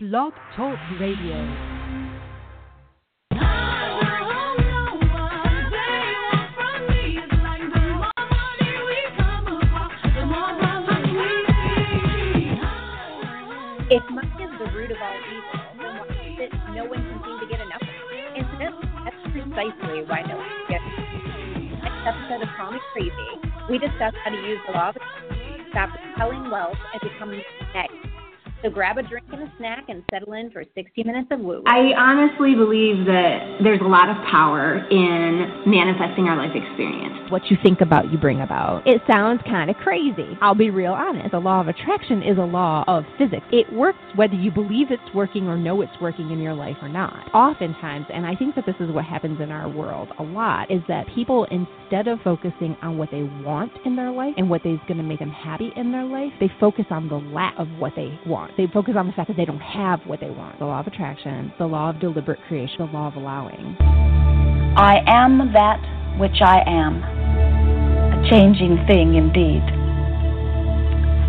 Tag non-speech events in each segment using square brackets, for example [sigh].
Blog Talk Radio. If money is the root of all evil, then why is it no one can seem to get enough of it? Incidentally, that's precisely why no one can get gets Next episode of Me Crazy, we discuss how to use the law of stop repelling wealth, and become next. So grab a drink and a snack and settle in for 60 minutes of woo. I honestly believe that there's a lot of power in manifesting our life experience. What you think about, you bring about. It sounds kind of crazy. I'll be real honest. The law of attraction is a law of physics. It works whether you believe it's working or know it's working in your life or not. Oftentimes, and I think that this is what happens in our world a lot, is that people, instead of focusing on what they want in their life and what is going to make them happy in their life, they focus on the lack of what they want. They focus on the fact that they don't have what they want. The law of attraction, the law of deliberate creation, the law of allowing. I am that which I am, a changing thing indeed.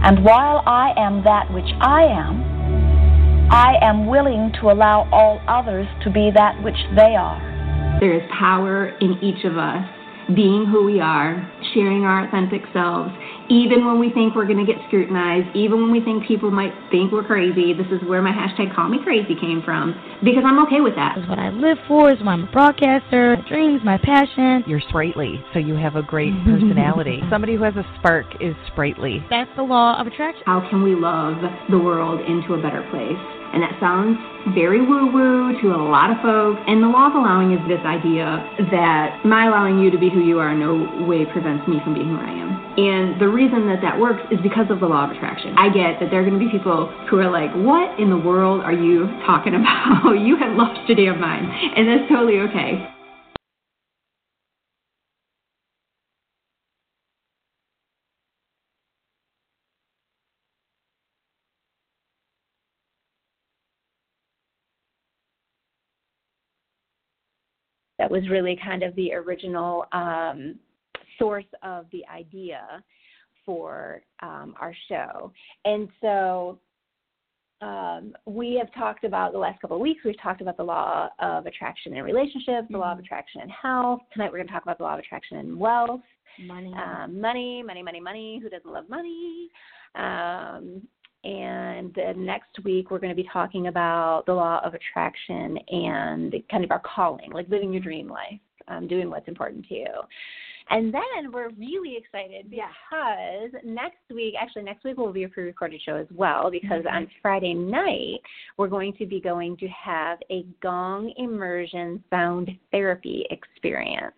And while I am that which I am, I am willing to allow all others to be that which they are. There is power in each of us being who we are, sharing our authentic selves, even when we think we're going to get scrutinized, even when we think people might think we're crazy. This is where my hashtag call me crazy came from because I'm okay with that. This is what I live for, is why I'm a broadcaster, my dreams, my passion. You're sprightly, so you have a great [laughs] personality. Somebody who has a spark is sprightly. That's the law of attraction. How can we love the world into a better place? And that sounds very woo woo to a lot of folks. And the law of allowing is this idea that my allowing you to be who you are in no way prevents me from being who I am. And the reason that that works is because of the law of attraction. I get that there are going to be people who are like, What in the world are you talking [laughs] about? you have lost your damn mind. And that's totally okay. That was really kind of the original um, source of the idea for um, our show. And so um, we have talked about the last couple of weeks, we've talked about the law of attraction in relationships, the law of attraction in health. Tonight we're going to talk about the law of attraction in wealth. Money. Um, money, money, money, money. Who doesn't love money? Um, and then next week we're going to be talking about the law of attraction and kind of our calling, like living your dream life, um, doing what's important to you. And then we're really excited because next week, actually next week will be a pre-recorded show as well because on Friday night we're going to be going to have a gong immersion sound therapy experience.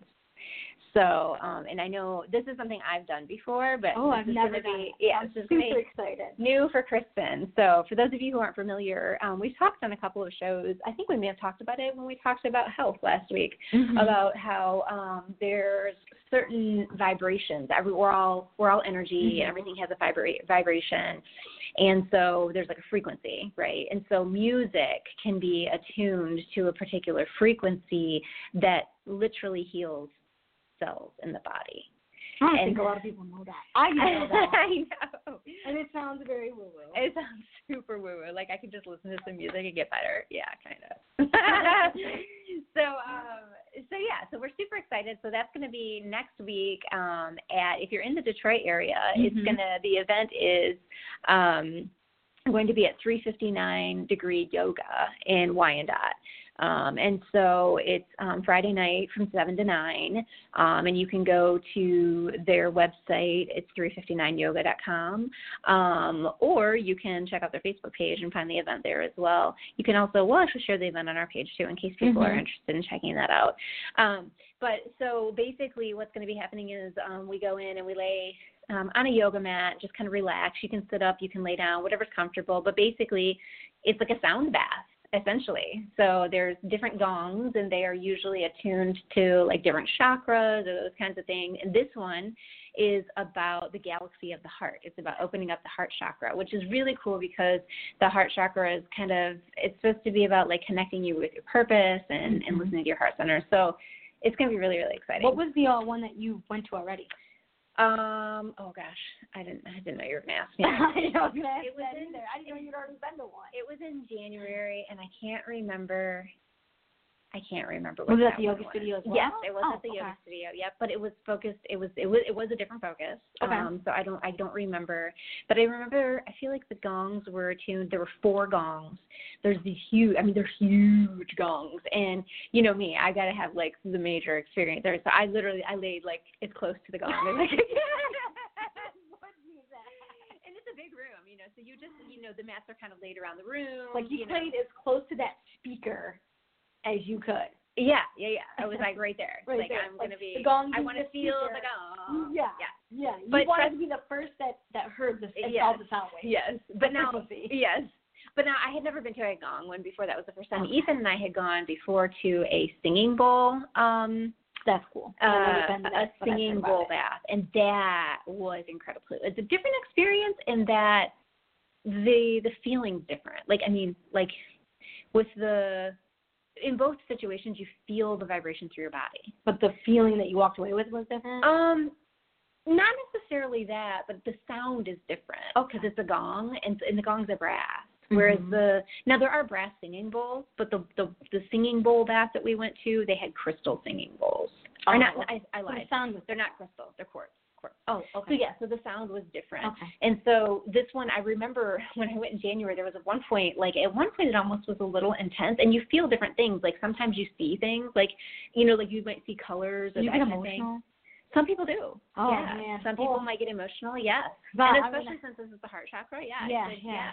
So, um, and I know this is something I've done before, but Oh, I've never done be, it. Yeah, I'm super excited. new for Cristin. So, for those of you who aren't familiar, um, we've talked on a couple of shows. I think we may have talked about it when we talked about health last week, Mm-hmm. about how um, there's certain vibrations. Every, we're all we're all energy, and everything has a vibra- vibration. And so there's like a frequency, right? And so music can be attuned to a particular frequency that literally heals cells in the body. I don't And- think a lot of people know that. I know that. [laughs] I know. and it sounds very woo woo. It sounds [laughs] super woo woo. Like I could just listen to some music and get better. Yeah, kind of. [laughs] so, um, so yeah, so we're super excited. So that's going to be next week. Um, at if you're in the Detroit area, it's Mhm. gonna the event is um, going to be at 359 Degree Yoga in Wyandotte. Um, and so it's um, Friday night from 7 to 9. Um, and you can go to their website. It's 359yoga.com. Um, or you can check out their Facebook page and find the event there as well. You can also, we'll actually share the event on our page too in case people are Mhm. interested in checking that out. Um, but so basically, what's going to be happening is um, we go in and we lay um, on a yoga mat, just kind of relax. You can sit up, you can lay down, whatever's comfortable. But basically, it's like a sound bath essentially. So there's different gongs, and they are usually attuned to like different chakras or those kinds of things. And this one is about the galaxy of the heart. It's about opening up the heart chakra, which is really cool because the heart chakra is kind of it's supposed to be about like connecting you with your purpose and, and listening to your heart center. So it's going to be really really exciting. What was the uh, one that you went to already? Um. Oh gosh, I didn't. I didn't know you were gonna ask me. [laughs] I didn't know that It was in- either. I didn't know you'd already been to one. It was in January, and I can't remember. I can't remember. Was what it at that the yoga one studio as was. Yes, it was Oh, at the yoga studio. Yep, but it was focused. It was it was it was a different focus. Okay. Um, so I don't I don't remember, but I remember. I feel like the gongs were tuned. There were four gongs. There's these huge. I mean, they're huge gongs, and you know me, I gotta have like the major experience there. So I literally I laid like as close to the gong as I could. [laughs] And it's a big room, you know. So you just, you know, the mats are kind of laid around the room. Like you, know. played as close to that speaker as you could. Yeah, yeah, yeah. I was like right there. [laughs] Right like there. I'm Like, gonna be. the gong I want to feel speaker. the gong. Yeah. Yeah. Yeah, you But wanted to be the first that that heard this and Yes. saw the sound wave. Yes, but now yes, but now I had never been to a gong one before. That was the first time. Okay. Ethan and I had gone before to a singing bowl. Um, That's cool. uh, I've never been to a that, but I've heard singing bowl bath, and that was incredible. It's a different experience in that the the feeling's different. Like I mean, like with the in both situations, you feel the vibration through your body. But the feeling that you walked away with was different. Um, not necessarily that, but the sound is different Oh, because it's a gong, and, and the gongs are brass. Whereas Mhm. the now there are brass singing bowls, but the the the singing bowl bath that we went to, they had crystal singing bowls. Or Oh, not? okay. I, I So the lied. sound was They're not crystal. They're quartz. Oh, So okay. yeah, so the sound was different. Okay. And so this one, I remember [laughs] when I went in January, there was at one point, like at one point, it almost was a little intense, and you feel different things. Like sometimes you see things, like you know, like you might see colors. or you that get kind of thing. emotional. Some people do. Oh, yeah. man. Some people Oh. might get emotional. Yes. But, and I mean, especially since this is the heart chakra. Yeah. Yeah, it- yeah.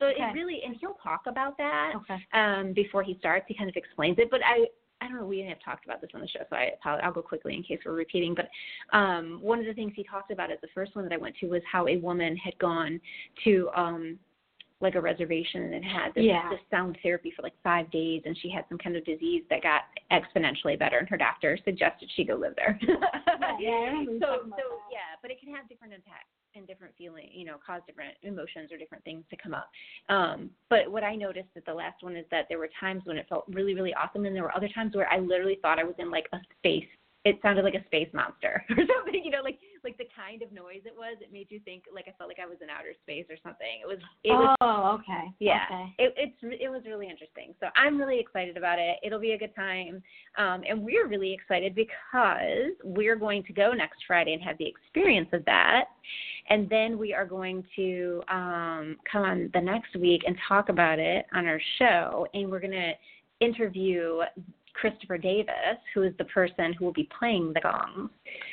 So Okay. it really, and he'll talk about that Okay. um, before he starts. He kind of explains it, but I, I don't know. We have talked about this on the show, so I, I'll, I'll go quickly in case we're repeating. But um, one of the things he talked about at the first one that I went to was how a woman had gone to um, like a reservation and had this, Yeah. this sound therapy for like five days, and she had some kind of disease that got exponentially better, and her doctor suggested she go live there. [laughs] yeah, you so, so yeah, but it can have different impacts and different feeling, you know, cause different emotions or different things to come up. Um, but what I noticed at the last one is that there were times when it felt really, really awesome, and there were other times where I literally thought I was in like a space. It sounded like a space monster [laughs] or something, you know, like like the kind of noise it was. It made you think like I felt like I was in outer space or something. It was it was oh, okay. yeah, Okay. it, it's it was really interesting. So I'm really excited about it. It'll be a good time, um, and we're really excited because we're going to go next Friday and have the experience of that, and then we are going to um, come on the next week and talk about it on our show, and we're going to interview Christopher Davis, who is the person who will be playing the gongs,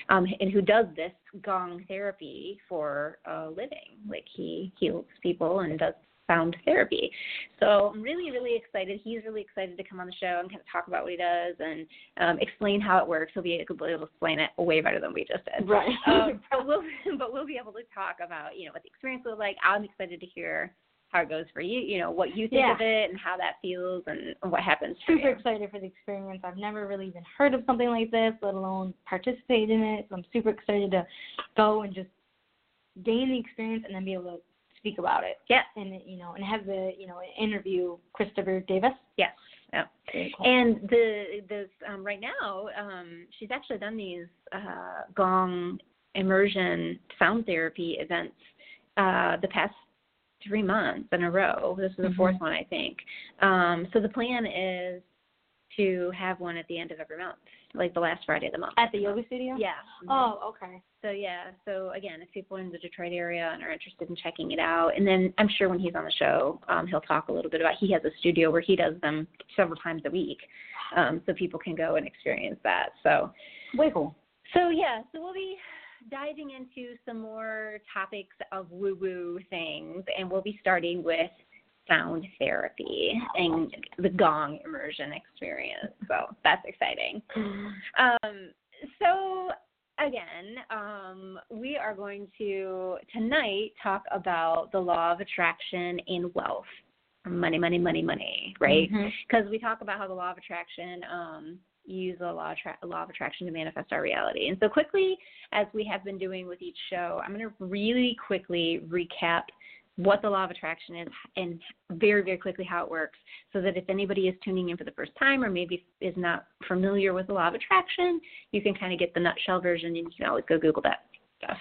um, and who does this gong therapy for a living. Like he heals people and does sound therapy. So I'm really, really excited. He's really excited to come on the show and kind of talk about what he does and um, explain how it works. He'll be able to explain it way better than we just did. Right. Um, [laughs] but we'll [laughs] but we'll be able to talk about you know what the experience was like. I'm excited to hear how it goes for you. You know what you think Yeah. of it and how that feels and what happens. Super excited for the experience. I've never really even heard of something like this, let alone participate in it. So I'm super excited to go and just gain the experience and then be able to speak about it. Yeah. And you know, and have the you know interview Christopher Davis. Yes. Yeah. Cool. And the this um, right now, um, she's actually done these uh, gong immersion sound therapy events uh, the past three months in a row. This is the Mhm. fourth one, I think. Um, so the plan is to have one at the end of every month, like the last Friday of the month. At the yoga studio. Yeah. Oh, okay. So yeah, so again, if people are in the Detroit area and are interested in checking it out, and then I'm sure when he's on the show, um, he'll talk a little bit about. He has a studio where he does them several times a week, um, so people can go and experience that. So, Way cool. so yeah, so we'll be diving into some more topics of woo-woo things, and we'll be starting with sound therapy and the gong immersion experience. So that's exciting. Um, so again, um, we are going to tonight talk about the law of attraction in wealth. Money, money, money, money, right? Mhm. Because we talk about how the law of attraction, um, use the law, attra- law of attraction to manifest our reality. And so, quickly, as we have been doing with each show, I'm going to really quickly recap what the law of attraction is and very, very quickly how it works so that if anybody is tuning in for the first time or maybe is not familiar with the law of attraction, you can kind of get the nutshell version and you can always go Google that. stuff.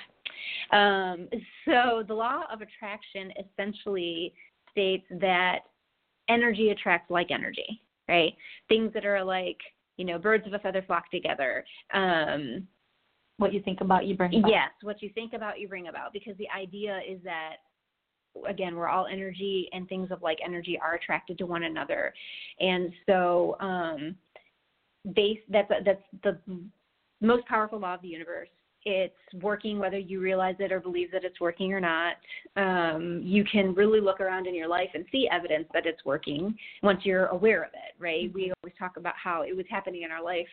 Um, so the law of attraction essentially states that energy attracts like energy, right? Things that are like, you know, birds of a feather flock together. Um, what you think about, you bring about. Yes, what you think about, you bring about. Because the idea is that, again, we're all energy, and things of like energy are attracted to one another. And so, um, base that's that's the most powerful law of the universe. It's working whether you realize it or believe that it's working or not. Um, you can really look around in your life and see evidence that it's working once you're aware of it, right? We always talk about how it was happening in our life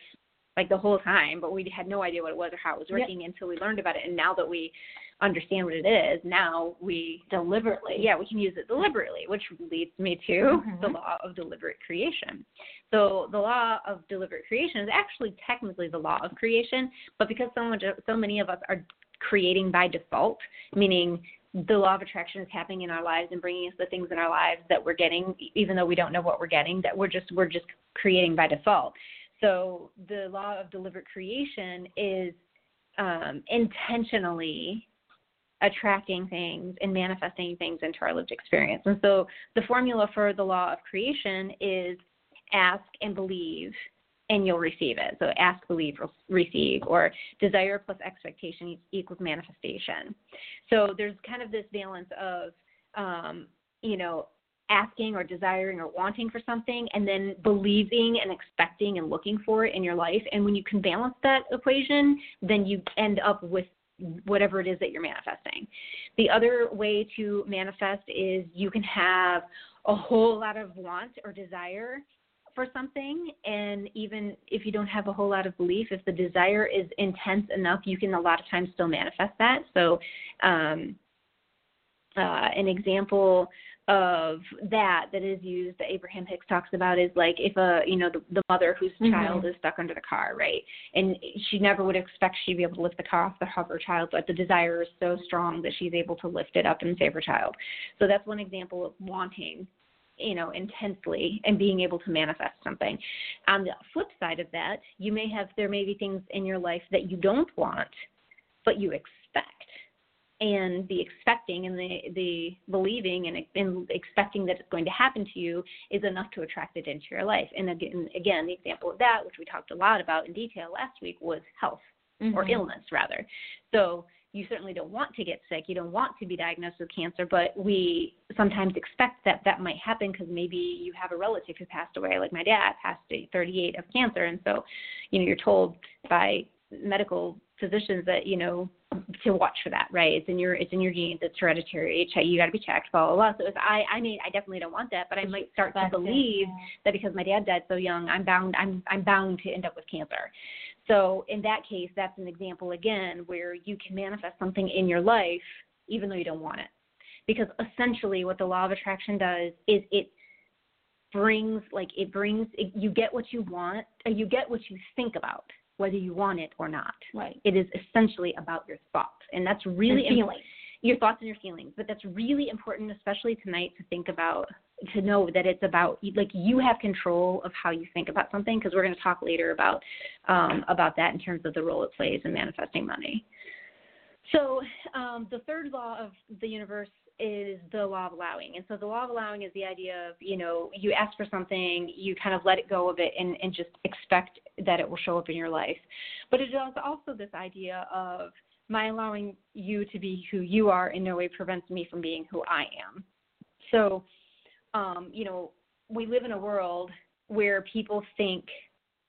like the whole time, but we had no idea what it was or how it was working yep. until we learned about it. And now that we understand what it is, now we deliberately, yeah, we can use it deliberately, which leads me to mm-hmm. the law of deliberate creation. So the law of deliberate creation is actually technically the law of creation, but because so much, so many of us are creating by default, meaning the law of attraction is happening in our lives and bringing us the things in our lives that we're getting, even though we don't know what we're getting, that we're just we're just creating by default. So the law of deliberate creation is um, intentionally attracting things and manifesting things into our lived experience. And so the formula for the law of creation is ask and believe and you'll receive it. So ask, believe, receive, or desire plus expectation equals manifestation. So there's kind of this balance of, um, you know, asking or desiring or wanting for something and then believing and expecting and looking for it in your life. And when you can balance that equation, then you end up with whatever it is that you're manifesting. The other way to manifest is you can have a whole lot of want or desire for something and even if you don't have a whole lot of belief if the desire is intense enough you can a lot of times still manifest that so um, uh, an example of that that is used that Abraham Hicks talks about is like if a you know the, the mother whose mm-hmm. child is stuck under the car right? And she never would expect she'd be able to lift the car off the of her child but the desire is so strong that she's able to lift it up and save her child. So that's one example of wanting you know intensely and being able to manifest something. On the flip side of that you may have there may be things in your life that you don't want but you expect and the expecting and the the believing and, and expecting that it's going to happen to you is enough to attract it into your life. And again, again, the example of that, which we talked a lot about in detail last week, was health mm-hmm. or illness rather. So you certainly don't want to get sick. You don't want to be diagnosed with cancer, but we sometimes expect that that might happen because maybe you have a relative who passed away, like my dad passed at 38 of cancer, and so you know you're told by medical physicians that you know to watch for that, right? It's in your it's in your genes. It's hereditary. You got to be checked. Blah blah blah. So if I I mean I definitely don't want that, but I might start to believe that because my dad died so young, I'm bound I'm I'm bound to end up with cancer. So in that case, that's an example again where you can manifest something in your life even though you don't want it, because essentially what the law of attraction does is it brings like it brings it, you get what you want, you get what you think about whether you want it or not. Right. It is essentially about your thoughts, and that's really and feelings. your thoughts and your feelings. But that's really important, especially tonight, to think about to know that it's about like you have control of how you think about something because we're going to talk later about um, about that in terms of the role it plays in manifesting money. So um, the third law of the universe is the law of allowing. And so the law of allowing is the idea of, you know, you ask for something, you kind of let it go of it and, and just expect that it will show up in your life. But it is also this idea of my allowing you to be who you are in no way prevents me from being who I am. So, um, you know, we live in a world where people think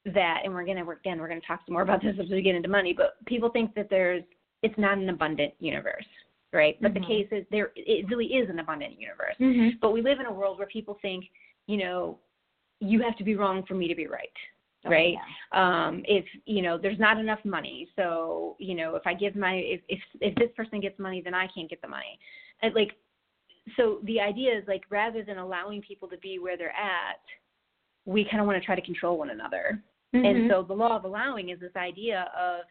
that, and we're gonna again we're gonna talk some more about this as we get into money, but people think that there's it's not an abundant universe right? But mm-hmm. the case is there it really is an abundant universe. Mm-hmm. But we live in a world where people think, you know, you have to be wrong for me to be right. Oh, right yeah. um if you know there's not enough money so you know if i give my if if if this person gets money then i can't get the money and like so the idea is like rather than allowing people to be where they're at we kind of want to try to control one another mm-hmm. and so the law of allowing is this idea of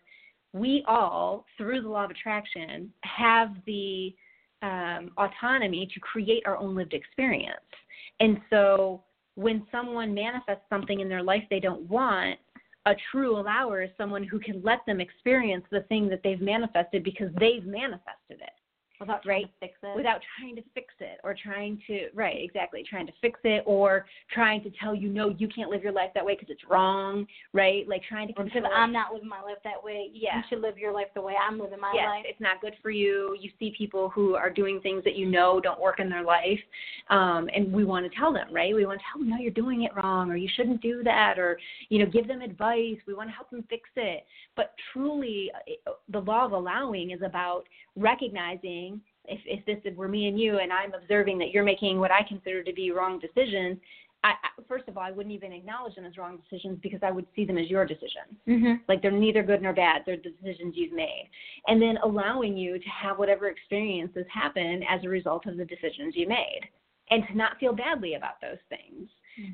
we all, through the law of attraction, have the um, autonomy to create our own lived experience. And so when someone manifests something in their life they don't want, a true allower is someone who can let them experience the thing that they've manifested because they've manifested it Without right? trying to fix it. without trying to fix it or trying to right exactly trying to fix it or trying to tell you no you can't live your life that way because it's wrong right like trying to because I'm not living my life that way. Yeah. You should live your life the way I'm living my yes, life. it's not good for you. You see people who are doing things that you know don't work in their life, um, and we want to tell them, right? We want to tell them, no, you're doing it wrong, or you shouldn't do that, or you know, give them advice. We want to help them fix it. But truly, uh, the law of allowing is about recognizing if if this were me and you, and I'm observing that you're making what I consider to be wrong decisions. I, first of all, I wouldn't even acknowledge them as wrong decisions because I would see them as your decisions. Mm-hmm. Like they're neither good nor bad. They're the decisions you've made. And then allowing you to have whatever experiences happen as a result of the decisions you made and to not feel badly about those things.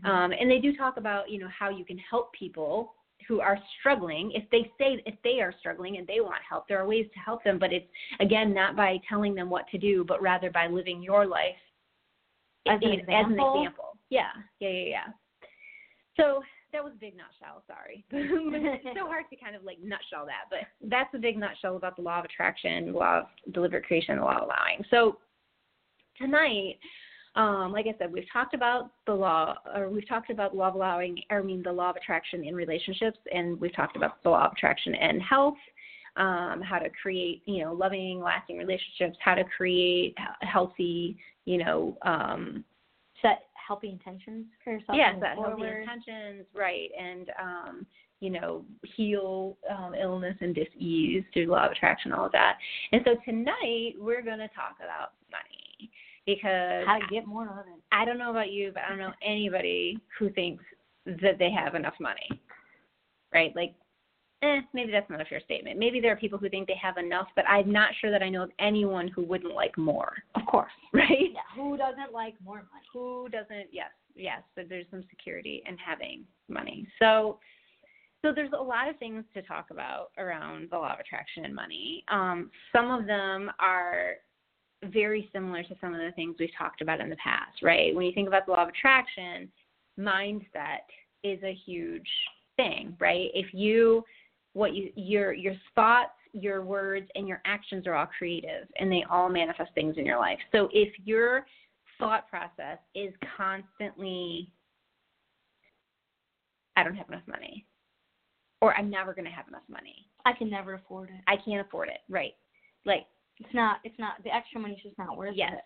Um, and they do talk about, you know, how you can help people who are struggling. If they say if they are struggling and they want help, there are ways to help them, but it's again not by telling them what to do, but rather by living your life As an example? example. Yeah, yeah, yeah, yeah. So that was a big nutshell. Sorry, [laughs] it's so hard to kind of like nutshell that, but that's a big nutshell about the law of attraction, law of deliberate creation, the law of allowing. So tonight, um, like I said, we've talked about the law, or we've talked about law of allowing, or I mean the law of attraction in relationships, and we've talked about the law of attraction in health. Um, how to create, you know, loving, lasting relationships, how to create healthy, you know, um, Set healthy intentions for yourself. yes, moving that healthy intentions, right, and um, you know, heal um, illness and dis-ease through law of attraction, all of that. And so tonight we're going to talk about money because How to get more of it. I don't know about you, but I don't know anybody who thinks that they have enough money, right? Like, eh, maybe that's not a fair statement. Maybe there are people who think they have enough, but I'm not sure that I know of anyone who wouldn't like more, Of course. right? Yeah. Who doesn't like more money? who doesn't yes yes but there's some security in having money so so there's a lot of things to talk about around the law of attraction and money um, some of them are very similar to some of the things we've talked about in the past right when you think about the law of attraction mindset is a huge thing right if you what you your your thoughts your words and your actions are all creative and they all manifest things in your life so if your thought process is constantly I don't have enough money or I'm never going to have enough money. I can never afford it. I can't afford it. Right. Like, It's not. It's not. The extra money's just not worth it. yes. it.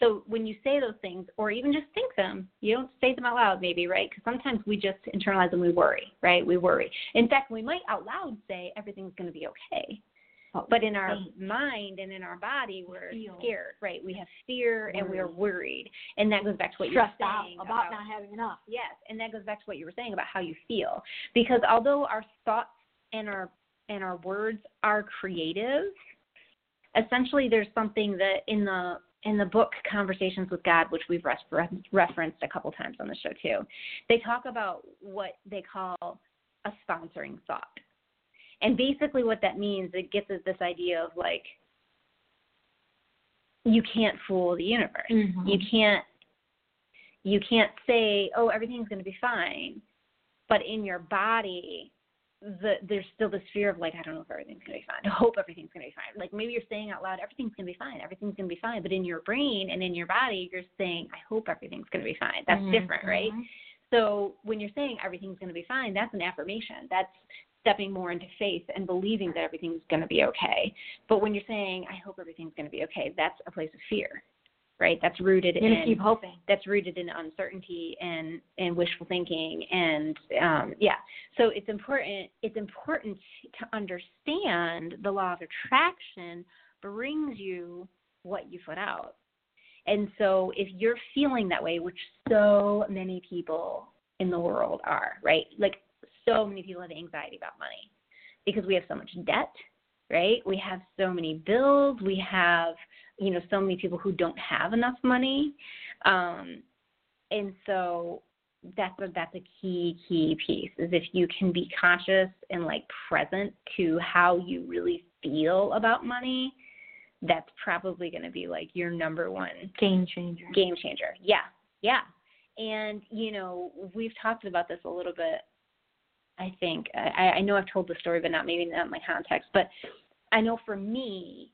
So when you say those things or even just think them, you don't say them out loud maybe, right? Because sometimes we just internalize them, we worry, right? We worry. In fact, we might out loud say everything's going to be okay. Oh, but in our think. mind and in our body, we're feel. scared, right? We have fear and we're worried. And that goes back to what Stressed you're out saying about not having enough. Yes, and that goes back to what you were saying about how you feel. Because although our thoughts and our and our words are creative, essentially there's something that in the in the book Conversations with God, which we've referenced a couple times on the show too, they talk about what they call a sponsoring thought. And basically what that means, it gets us this idea of like you can't fool the universe. Mhm. You can't you can't say, "Oh, everything's going to be fine," but in your body, the there's still this fear of like, I don't know if everything's going to be fine. [laughs] I hope everything's going to be fine. Like maybe you're saying out loud, "Everything's going to be fine. Everything's going to be fine," but in your brain and in your body, you're saying, "I hope everything's going to be fine." That's Mhm. different, right? So when you're saying everything's going to be fine, that's an affirmation. That's stepping more into faith and believing that everything's going to be okay. But when you're saying, I hope everything's going to be okay, that's a place of fear, right? That's rooted You're in keep hoping. that's rooted in uncertainty and and wishful thinking and um yeah. So it's important it's important to understand the law of attraction brings you what you put out. And so if you're feeling that way which so many people in the world are right? Like so many people have anxiety about money because we have so much debt right? We have so many bills. We have you know so many people who don't have enough money um and so that's a that's a key key piece is if you can be conscious and like present to how you really feel about money that's probably going to be like your number one Game changer. game changer. Yeah, yeah. And you know, we've talked about this a little bit I think I, I know I've told the story, but not maybe not in my context. But I know for me,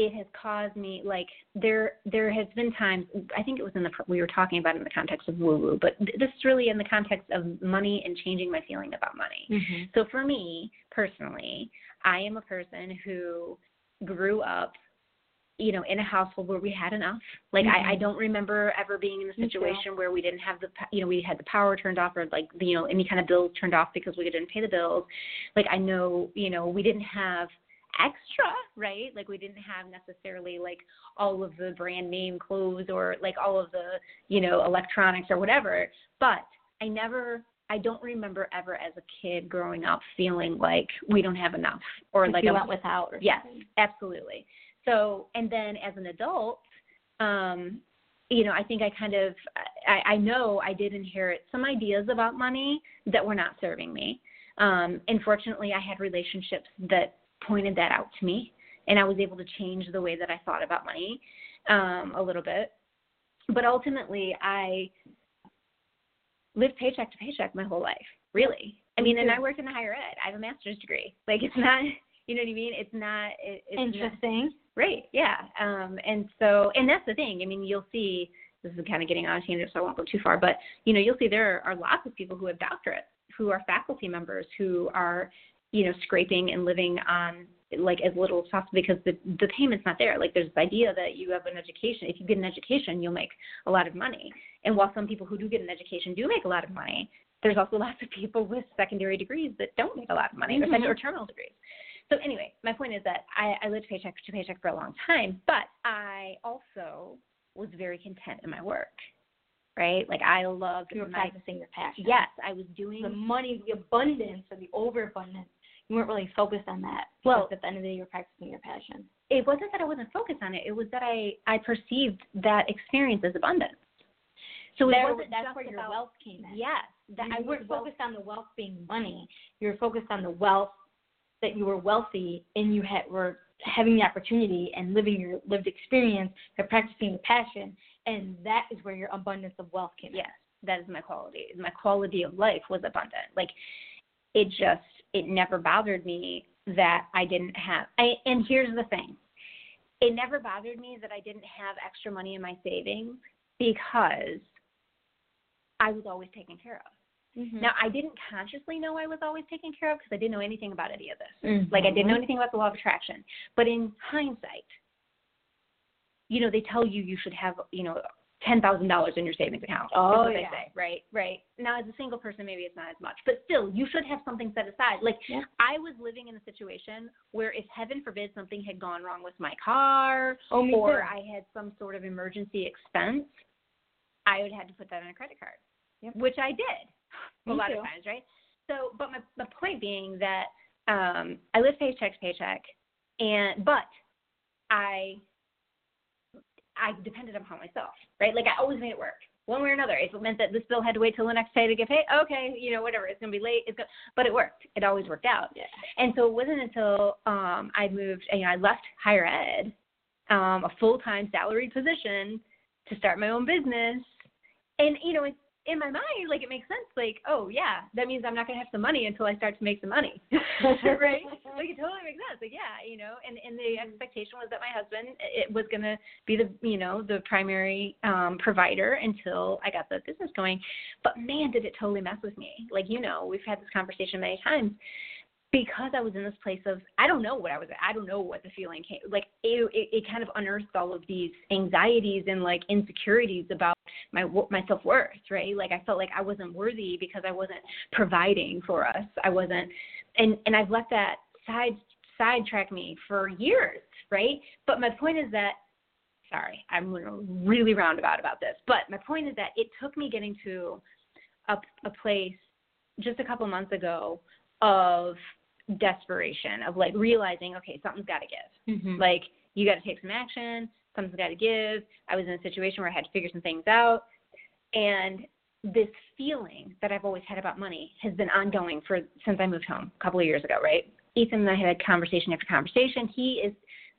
it has caused me like there there has been times I think it was in the we were talking about in the context of woo woo, but this is really in the context of money and changing my feeling about money. Mm-hmm. So for me personally, I am a person who grew up you know, in a household where we had enough. Like mm-hmm. I, I don't remember ever being in a situation where we didn't have the, you know, we had the power turned off or like, you know, any kind of bills turned off because we didn't pay the bills. Like I know, you know, we didn't have extra, right? Like we didn't have necessarily like all of the brand name clothes or like all of the, you know, electronics or whatever. But I never I don't remember ever as a kid growing up feeling like we don't have enough or like, like you went without. Or yes, something. absolutely. So and then as an adult, um, you know, I think I kind of I, I know I did inherit some ideas about money that were not serving me. Um, unfortunately, I had relationships that pointed that out to me, and I was able to change the way that I thought about money um, a little bit. But ultimately, I lived paycheck to paycheck my whole life, really. I mean, and I worked in the higher ed. I have a master's degree. Like, it's not, [laughs] you know what I mean? It's not. It, it's Interesting. Not, right. Yeah. Um, and so, and that's the thing. I mean, you'll see. This is kind of getting on a tangent, so I won't go too far. But you know, you'll see there are lots of people who have doctorates, who are faculty members, who are you know, scraping and living on like as little as possible because the the payment's not there. Like there's this idea that you have an education. If you get an education, you'll make a lot of money. And while some people who do get an education do make a lot of money, there's also [laughs] lots of people with secondary degrees that don't make a lot of money mm-hmm. or second or terminal degrees. So anyway, my point is that I, I lived paycheck to paycheck for a long time, but I also was very content in my work. Right? Like I loved you were my, practicing your passion. Yes, I was doing the money, the abundance or the overabundance you weren't really focused on that. Well, at the end of the day, you're practicing your passion. It wasn't that I wasn't focused on it. It was that I I perceived that experience as abundance. So it there, wasn't that's where your about, wealth came in. Yes, that you I weren't was focused on the wealth being money. You were focused on the wealth that you were wealthy and you had were having the opportunity and living your lived experience and practicing the passion, and that is where your abundance of wealth came. Yes, that is my quality. My quality of life was abundant. Like it just it never bothered me that I didn't have. I, and here's the thing it never bothered me that I didn't have extra money in my savings because I was always taken care of. Mm-hmm. Now, I didn't consciously know I was always taken care of because I didn't know anything about any of this. Mm-hmm. Like, I didn't know anything about the law of attraction. But in hindsight, you know, they tell you you should have, you know, ten thousand dollars in your savings account. Oh, yeah. they say, right? Right. Now, as a single person, maybe it's not as much, but still, you should have something set aside. Like, Yeah. I was living in a situation where, if heaven forbid something had gone wrong with my car, Oh, or too. I had some sort of emergency expense, I would have had to put that on a credit card, Yep. which I did a lot too. of times, right? So, but my the point being that um, I live paycheck to paycheck, and but I I depended upon myself, right? Like I always made it work one way or another. If it meant that this bill had to wait till the next pay to get paid, okay, you know, whatever. It's gonna be late. It's gonna, but it worked. It always worked out. Yeah. And so it wasn't until um, I moved, you know, I left higher ed, um, a full time salaried position, to start my own business. And you know, it's in my mind, like it makes sense. Like, oh yeah, that means I'm not gonna have some money until I start to make some money, [laughs] right? Like it totally makes sense. Like yeah, you know, and and the expectation was that my husband it was gonna be the you know the primary um, provider until I got the business going. But man, did it totally mess with me. Like you know, we've had this conversation many times because I was in this place of I don't know what I was I don't know what the feeling came like it, it it kind of unearthed all of these anxieties and like insecurities about my my self worth right? Like I felt like I wasn't worthy because I wasn't providing for us. I wasn't and and I've let that side sidetrack me for years right? But my point is that sorry I'm really roundabout about this but my point is that it took me getting to a a place just a couple months ago of desperation of like realizing okay something's got to give. Mm-hmm. like you got to take some action something's got to give. I was in a situation where i had to figure some things out and this feeling that i've always had about money has been ongoing for since i moved home a couple of years ago right? Ethan and i had conversation after conversation. He is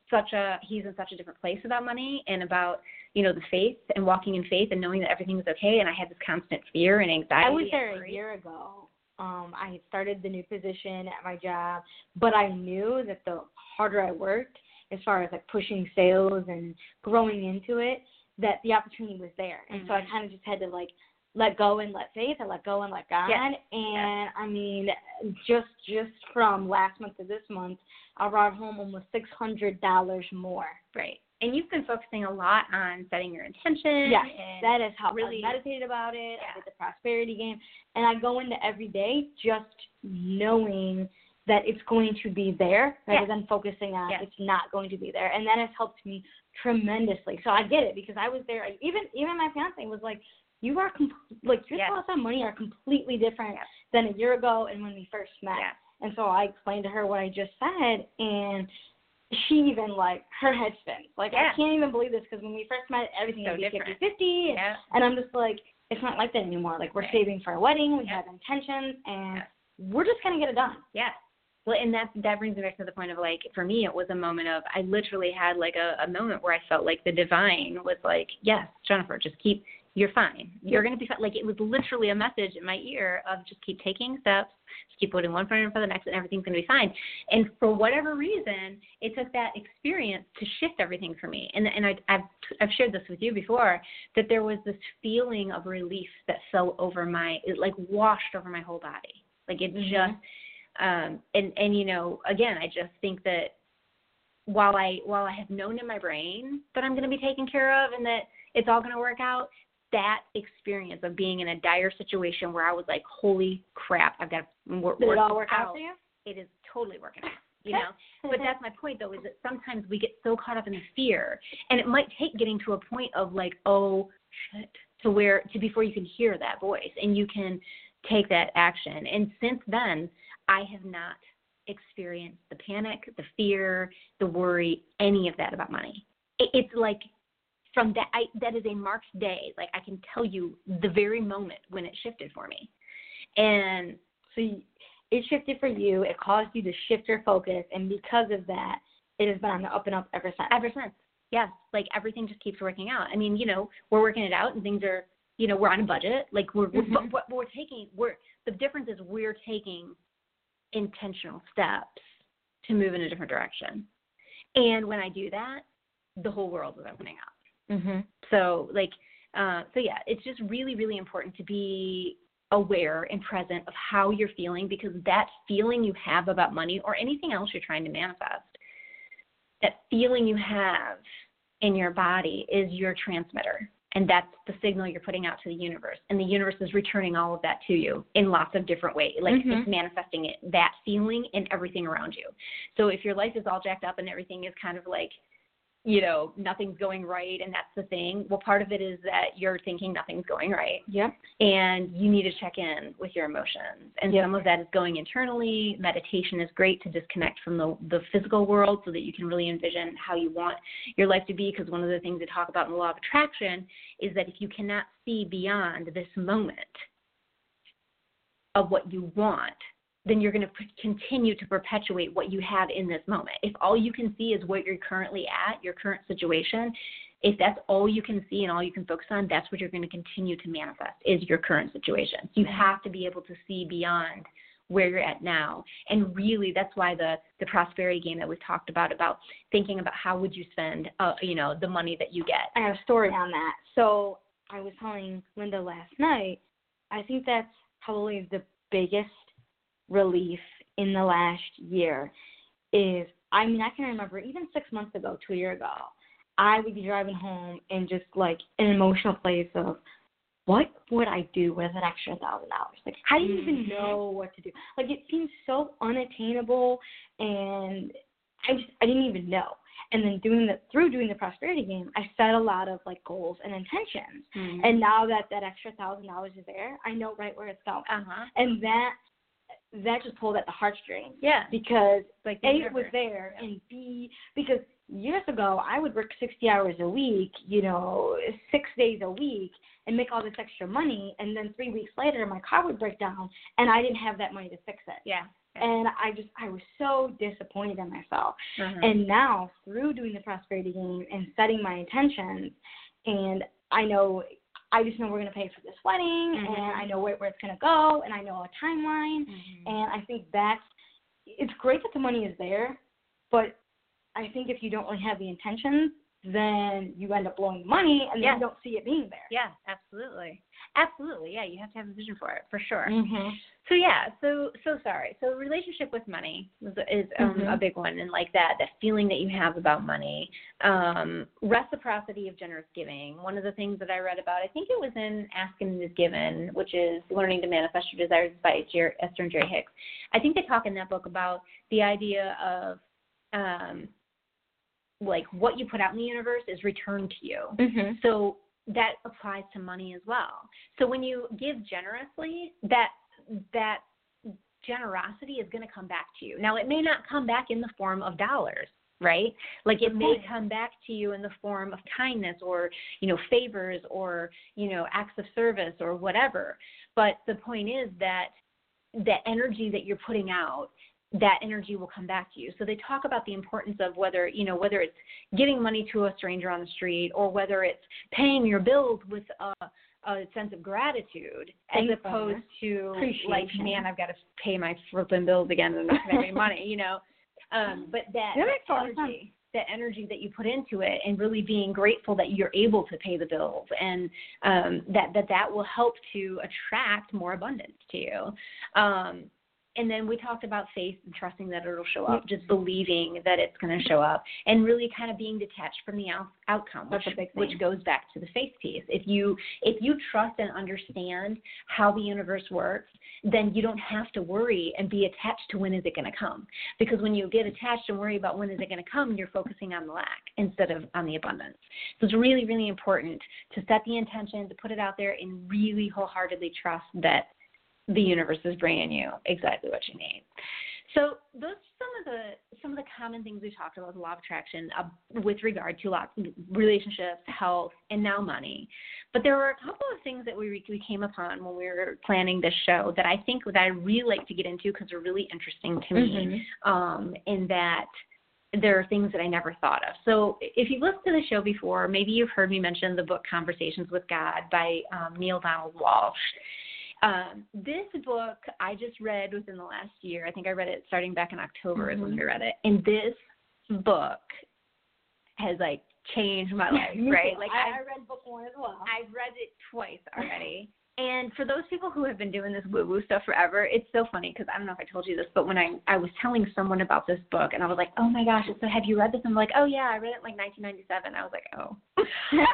such a he's in such a different place about money and about you know the faith and walking in faith and knowing that everything is okay and i had this constant fear and anxiety I was there a year ago. Um, I had started the new position at my job, but I knew that the harder I worked, as far as like pushing sales and growing into it, that the opportunity was there. And so I Mm-hmm. kind of just had to like let go and let faith. and let go and let God. Yes. And I mean, just just from last month to this month, I brought home almost six hundred dollars more. Right. And you've been focusing a lot on setting your intention. Yes, and that is how really- I meditated about it. Yeah. I did the prosperity game, and I go into every day just knowing that it's going to be there rather Yeah. than focusing on Yeah. it's not going to be there, and that has helped me tremendously. So I get it because I was there. Even even my fiance was like, "You are com- like your Yes. thoughts on money are completely different Yes. than a year ago and when we first met." And so I explained to her what I just said, and she even like her head spins. Like Yeah. I can't even believe this because when we first met, everything So would be different. 50-50, and, Yeah. and I'm just like, it's not like that anymore. Like we're Right. saving for a wedding, we Yeah. have intentions, and we're just gonna get it done. Yeah. Well, and that that brings me back to the point of like for me it was a moment of I literally had like a, a moment where I felt like the divine was like, yes, Jennifer, just keep you're fine. You're gonna be fine. Like it was literally a message in my ear of just keep taking steps, just keep putting one foot in front of the next, and everything's gonna be fine. And for whatever reason, it took that experience to shift everything for me. And and I, I've I've shared this with you before that there was this feeling of relief that fell over my it like washed over my whole body. Like it just um and and you know again i just think that while i while i have known in my brain that i'm going to be taken care of and that it's all going to work out that experience of being in a dire situation where i was like holy crap i've got to work, Did it all work out for you? it is totally working out you know? [laughs] But that's my point though is that sometimes we get so caught up in the fear and it might take getting to a point of like oh shit to where to before you can hear that voice and you can take that action. And since then i have not experienced the panic the fear the worry any of that about money. It, it's like from that I, that is a marked day. Like i can tell you the very moment when it shifted for me. And So you, it shifted for you. It caused you to shift your focus, and because of that, it has been on the up and up ever since. ever since. Yes. Like everything just keeps working out. I mean you know we're working it out and things are you know we're on a budget. Like we're Mhm. but, but we're taking we're the difference is we're taking intentional steps to move in a different direction. And when i do that the whole world is opening up Mm-hmm. so like uh so yeah it's just really really important to be aware and present of how you're feeling because that feeling you have about money or anything else you're trying to manifest that feeling you have in your body is your transmitter and that's the signal you're putting out to the universe and the universe is returning all of that to you in lots of different ways like Mhm. it's manifesting it that feeling in everything around you so if your life is all jacked up and everything is kind of like you know nothing's going right and that's the thing well part of it is that you're thinking nothing's going right Yep. and you need to check in with your emotions. And Yep. some of that is going internally. Meditation is great to disconnect from the the physical world so that you can really envision how you want your life to be. Because one of the things they talk about in the law of attraction is that if you cannot see beyond this moment of what you want, then you're going to continue to perpetuate what you have in this moment. If all you can see is what you're currently at, your current situation, if that's all you can see and all you can focus on, that's what you're going to continue to manifest is your current situation. You have to be able to see beyond where you're at now. And really that's why the the prosperity game that we've talked about about thinking about how would you spend uh, you know, the money that you get. I have a story on that. So I was telling Linda last night, I think that's probably the biggest relief in the last year is I mean, I can remember even six months ago, two years ago, I would be driving home in just like an emotional place of what would I do with an extra thousand dollars? Like I didn't even Mhm. know what to do. Like it seemed so unattainable and I just I didn't even know. And then doing the through doing the prosperity game, I set a lot of like goals and intentions. And now that that extra thousand dollars is there, I know right where it's going. uh-huh. And that that just pulled at the heartstrings Yeah. because Like a it was there and b because years ago I would work 60 hours a week, you know, six days a week and make all this extra money, and then three weeks later my car would break down and I didn't have that money to fix it. Yeah. And I just I was so disappointed in myself. Uh-huh. And now through doing the prosperity game and setting my intentions, and I know I just know we're gonna pay for this wedding, Mhm. and I know where, where it's gonna go, and I know a timeline, and I think that's it's great that the money is there, but I think if you don't really have the intentions, then you end up blowing the money, and then Yeah. you don't see it being there. Yeah, absolutely. Absolutely. Yeah, you have to have a vision for it, for sure. Mm-hmm. So yeah, so so sorry. So relationship with money is, is um, Mhm. a big one, and like that that feeling that you have about money, um, reciprocity of generous giving. One of the things that I read about, I think it was in Ask and Is Given, which is Learning to Manifest Your Desires by Jer- Esther and Jerry Hicks. I think they talk in that book about the idea of um, like what you put out in the universe is returned to you. Mm-hmm. So that applies to money as well. So when you give generously, that that generosity is going to come back to you. Now it may not come back in the form of dollars, right? Like it may come back to you in the form of kindness or, you know, favors or, you know, acts of service or whatever. But the point is that the energy that you're putting out that energy will come back to you. So they talk about the importance of whether, you know, whether it's giving money to a stranger on the street or whether it's paying your bills with a, a sense of gratitude as opposed to like, man, I've got to pay my flipping bills again and I'm not having any money, you know. Um, but that, That that lot of sense. energy, that energy that you put into it and really being grateful that you're able to pay the bills and um, that, that that will help to attract more abundance to you. Um, and then we talked about faith and trusting that it'll show up, just believing that it's going to show up, and really kind of being detached from the out- outcome, which, That's a big which goes back to the faith piece. If you if you trust and understand how the universe works, then you don't have to worry and be attached to when is it going to come. Because when you get attached and worry about when is it going to come, you're focusing on the lack instead of on the abundance. So it's really really important to set the intention, to put it out there, and really wholeheartedly trust that the universe is bringing you exactly what you need. So those are some of the some of the common things we talked about with law of attraction uh, with regard to lots relationships, health, and now money. But there were a couple of things that we we came upon when we were planning this show that I think that I really like to get into because they're really interesting to me. Um, in that there are things that I never thought of. So if you've listened to the show before, maybe you've heard me mention the book Conversations with God by um, Neale Donald Walsch. Um, this book I just read within the last year. I think I read it starting back in October is when I read it. And this book has like changed my life, [laughs] right? Like I, I've, read book one as well. I've read it twice [laughs] already. And for those people who have been doing this woo woo stuff forever, it's so funny because I don't know if I told you this, but when I I was telling someone about this book and I was like, oh my gosh, so have you read this? And I'm like, oh yeah, I read it in like 1997. I was like, oh. [laughs]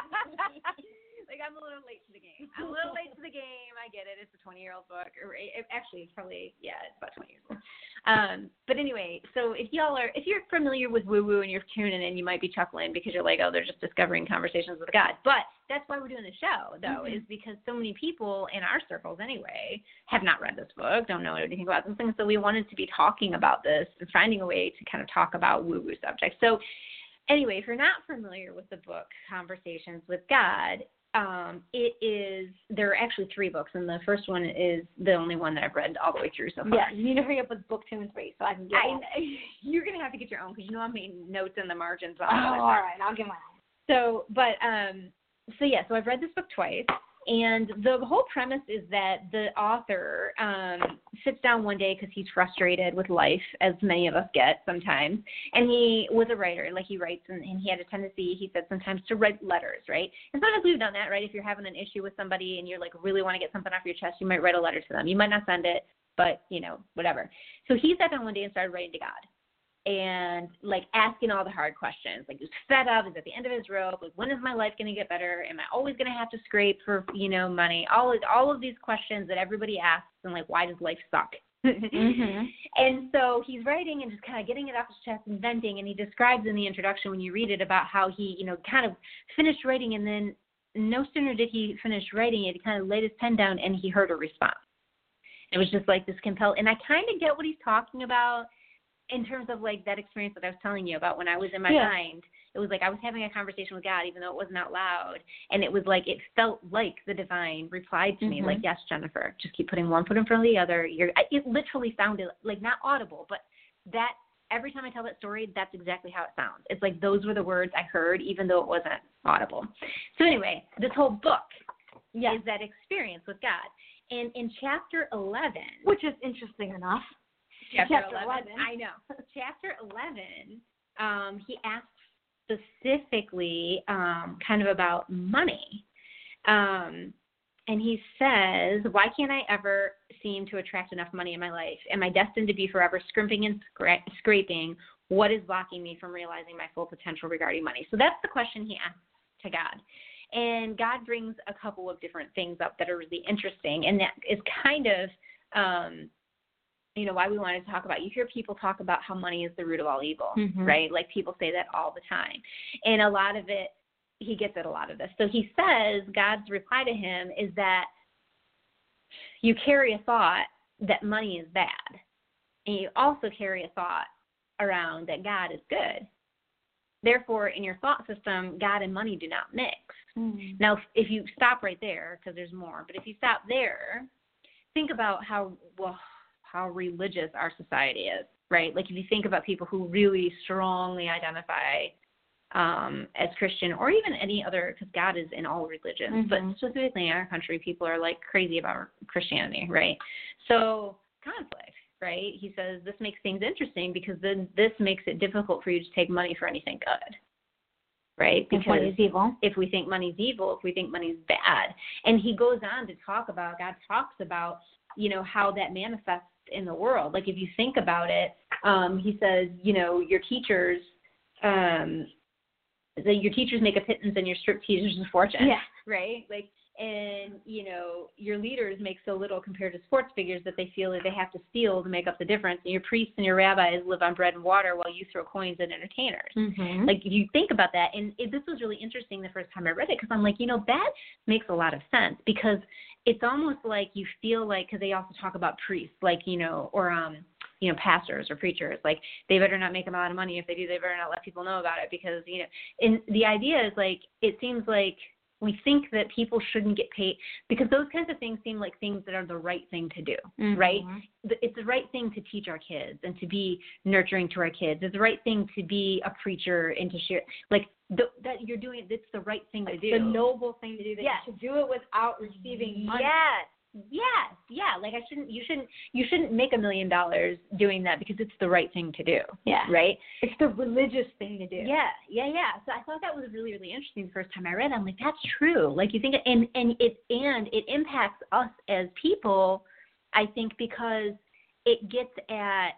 like I'm a little late to the game. I'm a little late to the game. I get it. It's a 20 year old book, or it, actually, it's probably yeah, it's about 20 years old. Um, but anyway, so if y'all are, if you're familiar with woo woo and you're tuning in, you might be chuckling because you're like, oh, they're just discovering conversations with God. But that's why we're doing the show, though, mm-hmm. is because so many people in our circles, anyway, have not read this book, don't know anything about this thing. So we wanted to be talking about this and finding a way to kind of talk about woo woo subjects. So anyway, if you're not familiar with the book Conversations with God, um, it is there are actually three books, and the first one is the only one that I've read all the way through so far. yeah, you need to hurry up with book two and three so I can get I, [laughs] you're gonna have to get your own because you know I'm making notes in the margins. Oh, On all that all right, I'll get mine. so, but um, so yeah, so I've read this book twice, and the whole premise is that the author um, sits down one day because he's frustrated with life, as many of us get sometimes. And he was a writer, like he writes, and, and he had a tendency, he said, sometimes to write letters, right? And sometimes we've done that, right? If you're having an issue with somebody and you're like really want to get something off your chest, you might write a letter to them. You might not send it, but you know, whatever. So he sat down one day and started writing to God and like asking all the hard questions. Like he was fed up, he's at the end of his rope. Like when is my life going to get better? Am I always going to have to scrape for you know money? All of, all of these questions that everybody asks, and like why does life suck? Mm-hmm. [laughs] And so he's writing and just kind of getting it off his chest and venting. And he describes in the introduction when you read it about how he, you know, kind of finished writing and then no sooner did he finish writing it, he kind of laid his pen down and he heard a response. It was just like this compel, and I kind of get what he's talking about in terms of like that experience that I was telling you about when I was in my Yeah. mind. It was like I was having a conversation with God, even though it wasn't out loud, and it was like it felt like the divine replied to me, Mhm. like, "Yes, Jennifer, just keep putting one foot in front of the other." You're. It literally sounded like not audible, but that every time I tell that story, that's exactly how it sounds. It's like those were the words I heard, even though it wasn't audible. So anyway, this whole book Yes. is that experience with God. And in chapter 11, Which is interesting enough. Chapter, chapter 11, 11. I know. chapter 11, um, he asks specifically um, kind of about money. Um, and he says, Why can't I ever seem to attract enough money in my life? Am I destined to be forever scrimping and scra- scraping? What is blocking me from realizing my full potential regarding money? So that's the question he asks to God. And God brings a couple of different things up that are really interesting. And that is kind of, um, you know, why we wanted to talk about. You hear people talk about how money is the root of all evil, Mhm. right? Like people say that all the time. And a lot of it, he gets at a lot of this. So he says, God's reply to him is that you carry a thought that money is bad. And you also carry a thought around that God is good. Therefore, in your thought system, God and money do not mix. Now, if- if you stop right there, because there's more, but if you stop there, think about how well how religious our society is, right? Like if you think about people who really strongly identify um, as Christian or even any other, because God is in all religions, Mhm. but specifically in our country, people are like crazy about Christianity, right? So conflict, right? He says this makes things interesting because then this makes it difficult for you to take money for anything good, right? Money is evil. if we think money's evil, if we think money's bad. And he goes on to talk about, God talks about, you know, how that manifests in the world. Like if you think about it, um, he says, you know, your teachers, um, the, your teachers make a pittance and your strip teachers a fortune. Yeah. [laughs] Right? Like, and, you know, your leaders make so little compared to sports figures that they feel that they have to steal to make up the difference. And your priests and your rabbis live on bread and water while you throw coins at entertainers Mm-hmm. like if you think about that and it, this was really interesting the first time i read it because i'm like you know that makes a lot of sense because it's almost like you feel like because they also talk about priests like you know or um you know pastors or preachers like they better not make a lot of money. If they do they better not let people know about it because you know and the idea is like it seems like we think that people shouldn't get paid because those kinds of things seem like things that are the right thing to do right mm-hmm. it's the right thing to teach our kids and to be nurturing to our kids. It's the right thing to be a preacher and to share. Like the, that you're doing, it's the right thing to do. The noble thing to do. That Yes. you should do it without receiving money. Yes, yes, yeah. Like I shouldn't, you shouldn't, you shouldn't make a million dollars doing that because it's the right thing to do. Yeah. Right. It's the religious thing to do. Yeah, yeah, yeah. So I thought that was really, really interesting the first time I read. it. I'm like, that's true. Like you think, and and it and it impacts us as people. I think because it gets at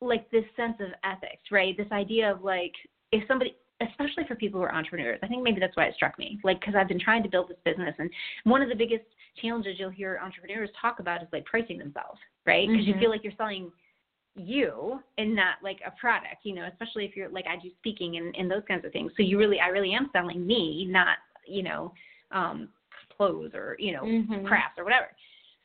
like this sense of ethics, right? This idea of like if somebody especially for people who are entrepreneurs. I think maybe that's why it struck me. Like cuz I've been trying to build this business and one of the biggest challenges you'll hear entrepreneurs talk about is like pricing themselves, right? Because you Mhm. feel like you're selling you and not like a product, you know, especially if you're like I do speaking and, and those kinds of things. So you really I really am selling me, not, you know, um clothes or, you know, Mhm. crafts or whatever.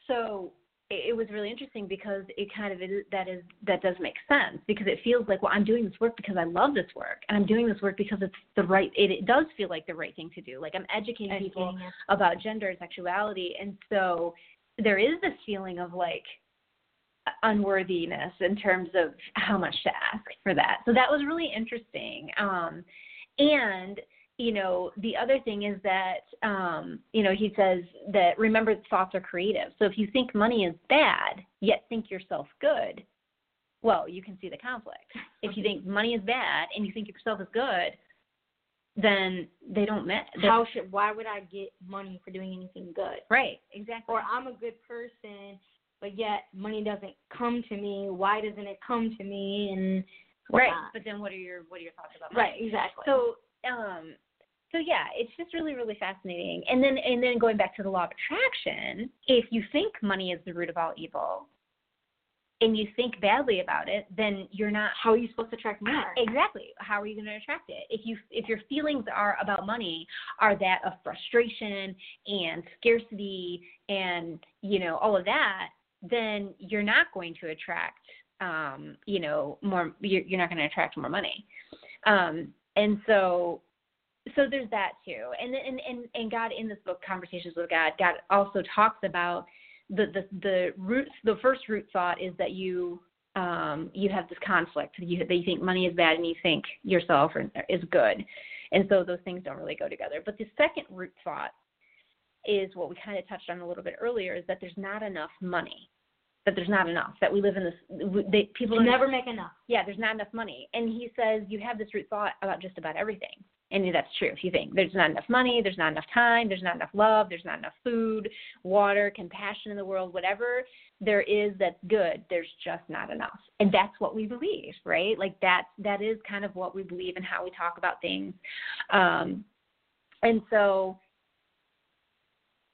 So it, it was really interesting because it kind of is, that is that does make sense because it feels like well I'm doing this work because I love this work and I'm doing this work because it's the right it, it does feel like the right thing to do. Like I'm educating people about gender and sexuality. And so there is this feeling of like unworthiness in terms of how much to ask for that. So that was really interesting. Um and you know the other thing is that um you know he says that remember thoughts are creative so if you think money is bad yet think yourself good well you can see the conflict if you think money is bad and you think yourself is good then they don't match How should? Why would I get money for doing anything good? right exactly Or I'm a good person, but yet money doesn't come to me. Why doesn't it come to me? And right whatnot. but then what are your what are your thoughts about money Right. Exactly. So um so yeah, it's just really really fascinating. And then and then going back to the law of attraction, if you think money is the root of all evil and you think badly about it, then you're not how are you supposed to attract more? Exactly. How are you going to attract it? If you if your feelings are about money are that of frustration and scarcity and you know all of that, then you're not going to attract um, you know more. You're, you're not going to attract more money. Um, and so so there's that too. And and and and God in this book, Conversations with God, God also talks about the the the root. The first root thought is that you um, you have this conflict. You, that you think money is bad and you think yourself are, is good. And so those things don't really go together. But the second root thought is what we kind of touched on a little bit earlier is that there's not enough money. That there's not enough. That we live in this. They, people never make enough. yeah, there's not enough money. And he says you have this root thought about just about everything. And that's true. If you think there's not enough money, there's not enough time, there's not enough love, there's not enough food, water, compassion in the world, whatever there is that's good, there's just not enough. And that's what we believe, right? Like that that is kind of what we believe and how we talk about things. Um and so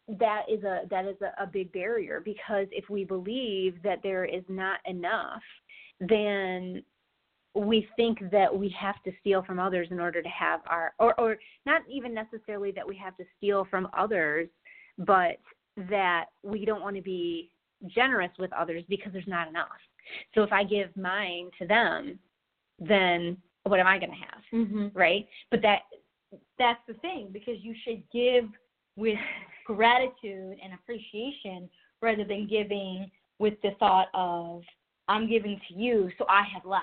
that is a that is a, a big barrier because if we believe that there is not enough then we think that we have to steal from others in order to have our or or not even necessarily that we have to steal from others but that we don't want to be generous with others because there's not enough. So if i give mine to them then what am i going to have Mm-hmm. right? But that That's the thing because you should give with [laughs] gratitude and appreciation rather than giving with the thought of I'm giving to you so I have less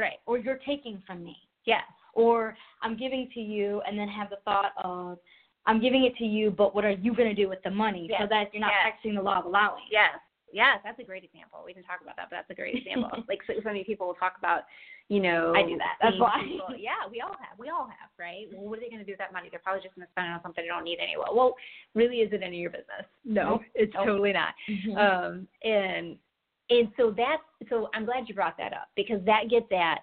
right or you're taking from me yes or I'm giving to you and then have the thought of I'm giving it to you but what are you going to do with the money so that you're not Yes. practicing the law of allowing. Yes, yes, that's a great example. We didn't talk about that, but that's a great example. [laughs] like so, so many people will talk about, you know, I do that. That's why. people- [laughs] yeah, we all have. We all have, right? Well, what are they going to do with that money? They're probably just going to spend it on something they don't need anyway. Well, really, is it any of your business? No, Nope. it's Nope. totally not. Mhm. Um, and and so that's so I'm glad you brought that up because that gets at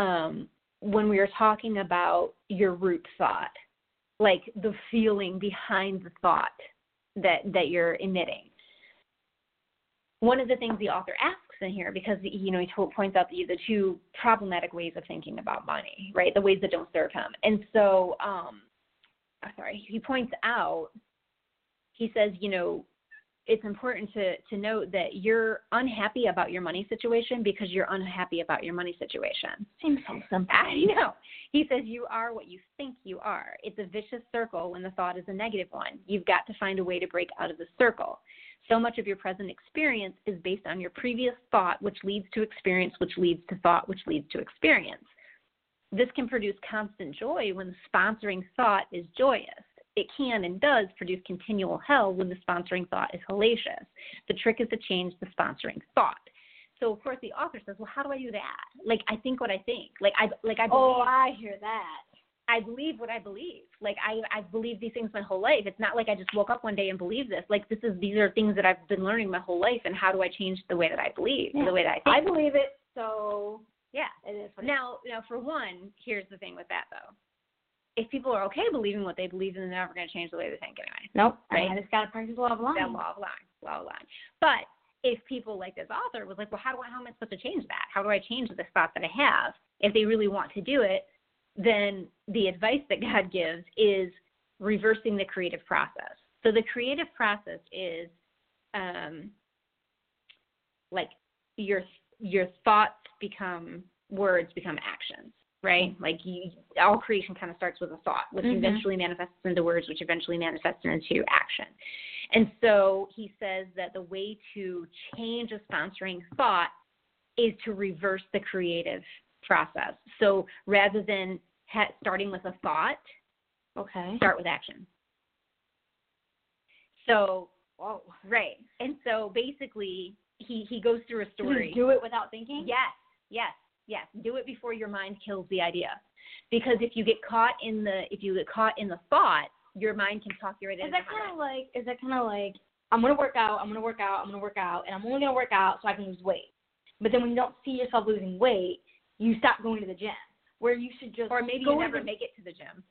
um, when we were talking about your root thought, like the feeling behind the thought that that you're emitting. One of the things the author asks in here, because you know he points out the, the two problematic ways of thinking about money, right? The ways that don't serve him, and so um, sorry, he points out. He says, you know, it's important to to note that you're unhappy about your money situation because you're unhappy about your money situation. Seems so simple. I know. He says you are what you think you are. It's a vicious circle when the thought is a negative one. You've got to find a way to break out of the circle. So much of your present experience is based on your previous thought, which leads to experience, which leads to thought, which leads to experience. This can produce constant joy when the sponsoring thought is joyous. It can and does produce continual hell when the sponsoring thought is hellacious. The trick is to change the sponsoring thought. So of course the author says, "Well, how do I do that? Like I think what I think. Like I like I oh, believe Oh, I hear that. I believe what I believe. Like I I've believed these things my whole life. It's not like I just woke up one day and believed this. Like this is these are things that I've been learning my whole life and how do I change the way that I believe, Yeah. the way that I I believe it, so yeah. it is what it is. Now, now for one, here's the thing with that though. If people are okay believing what they believe, then they're never going to change the way they think anyway. Nope. Right. I just got to practice the law of allowing. That law of lying, law of lying. But if people like this author was like, well, how do I, how am I supposed to change that? How do I change this thought that I have? If they really want to do it, then the advice that God gives is reversing the creative process. So the creative process is um, like your your thoughts become words become actions, right? Like you, all creation kind of starts with a thought, which Mhm. eventually manifests into words, which eventually manifests into action. And so he says that the way to change a sponsoring thought is to reverse the creative process. So rather than ha- starting with a thought, Okay. start with action. So, Whoa. right. And so basically, he, he goes through a story. Do it without thinking? Yes, yes, yes. Do it before your mind kills the idea. Because if you get caught in the if you get caught in the thought, your mind can talk you right Is into that kind of like, is that kind of like, I'm going to work out, I'm going to work out, I'm going to work out, and I'm only going to work out so I can lose weight. But then when you don't see yourself losing weight, you stop going to the gym. Where you should just or maybe you never the- make it to the gym.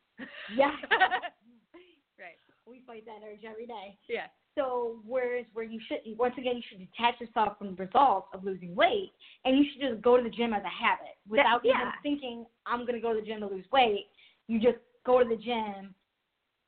Yeah. [laughs] right. we fight that urge every day. Yeah. So whereas where you should once again you should detach yourself from the results of losing weight and you should just go to the gym as a habit without even yeah. thinking I'm gonna go to the gym to lose weight. You just go to the gym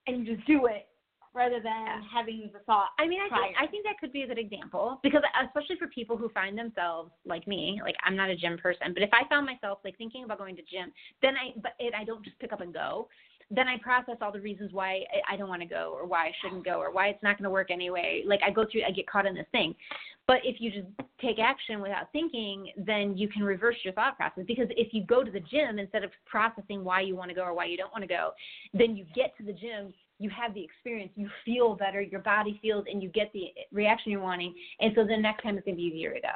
and you just do it rather than Yeah. having the thought. I mean, I think. I think that could be a good example because especially for people who find themselves like me, like I'm not a gym person, but if I found myself like thinking about going to gym, then I but it, I don't just pick up and go. Then I process all the reasons why I- don't want to go or why I shouldn't go or why it's not going to work anyway. Like I go through, I get caught in this thing. But if you just take action without thinking, then you can reverse your thought process. Because if you go to the gym instead of processing why you want to go or why you don't want to go, then you get to the gym you have the experience, you feel better, your body feels, and you get the reaction you're wanting. And so the next time it's going to be easier to go.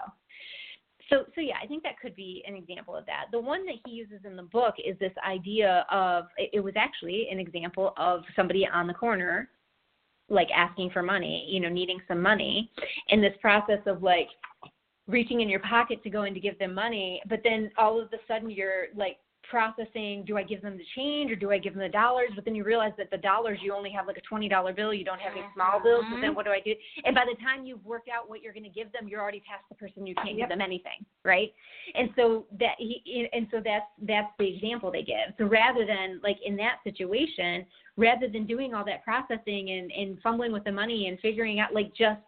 So, so yeah, I think that could be an example of that. The one that he uses in the book is this idea of it was actually an example of somebody on the corner, like asking for money, you know, needing some money, and this process of like reaching in your pocket to go in to give them money, but then all of a sudden you're like processing do I give them the change or do I give them the dollars? But then you realize that the dollars you only have like a twenty dollar bill, you don't have any small bills. But then mm-hmm. what do I do? And by the time you've worked out what you're going to give them, you're already past the person you can't Yep. give them anything, right? And so that he and so that's that's the example they give. So rather than like in that situation, rather than doing all that processing and and fumbling with the money and figuring out like just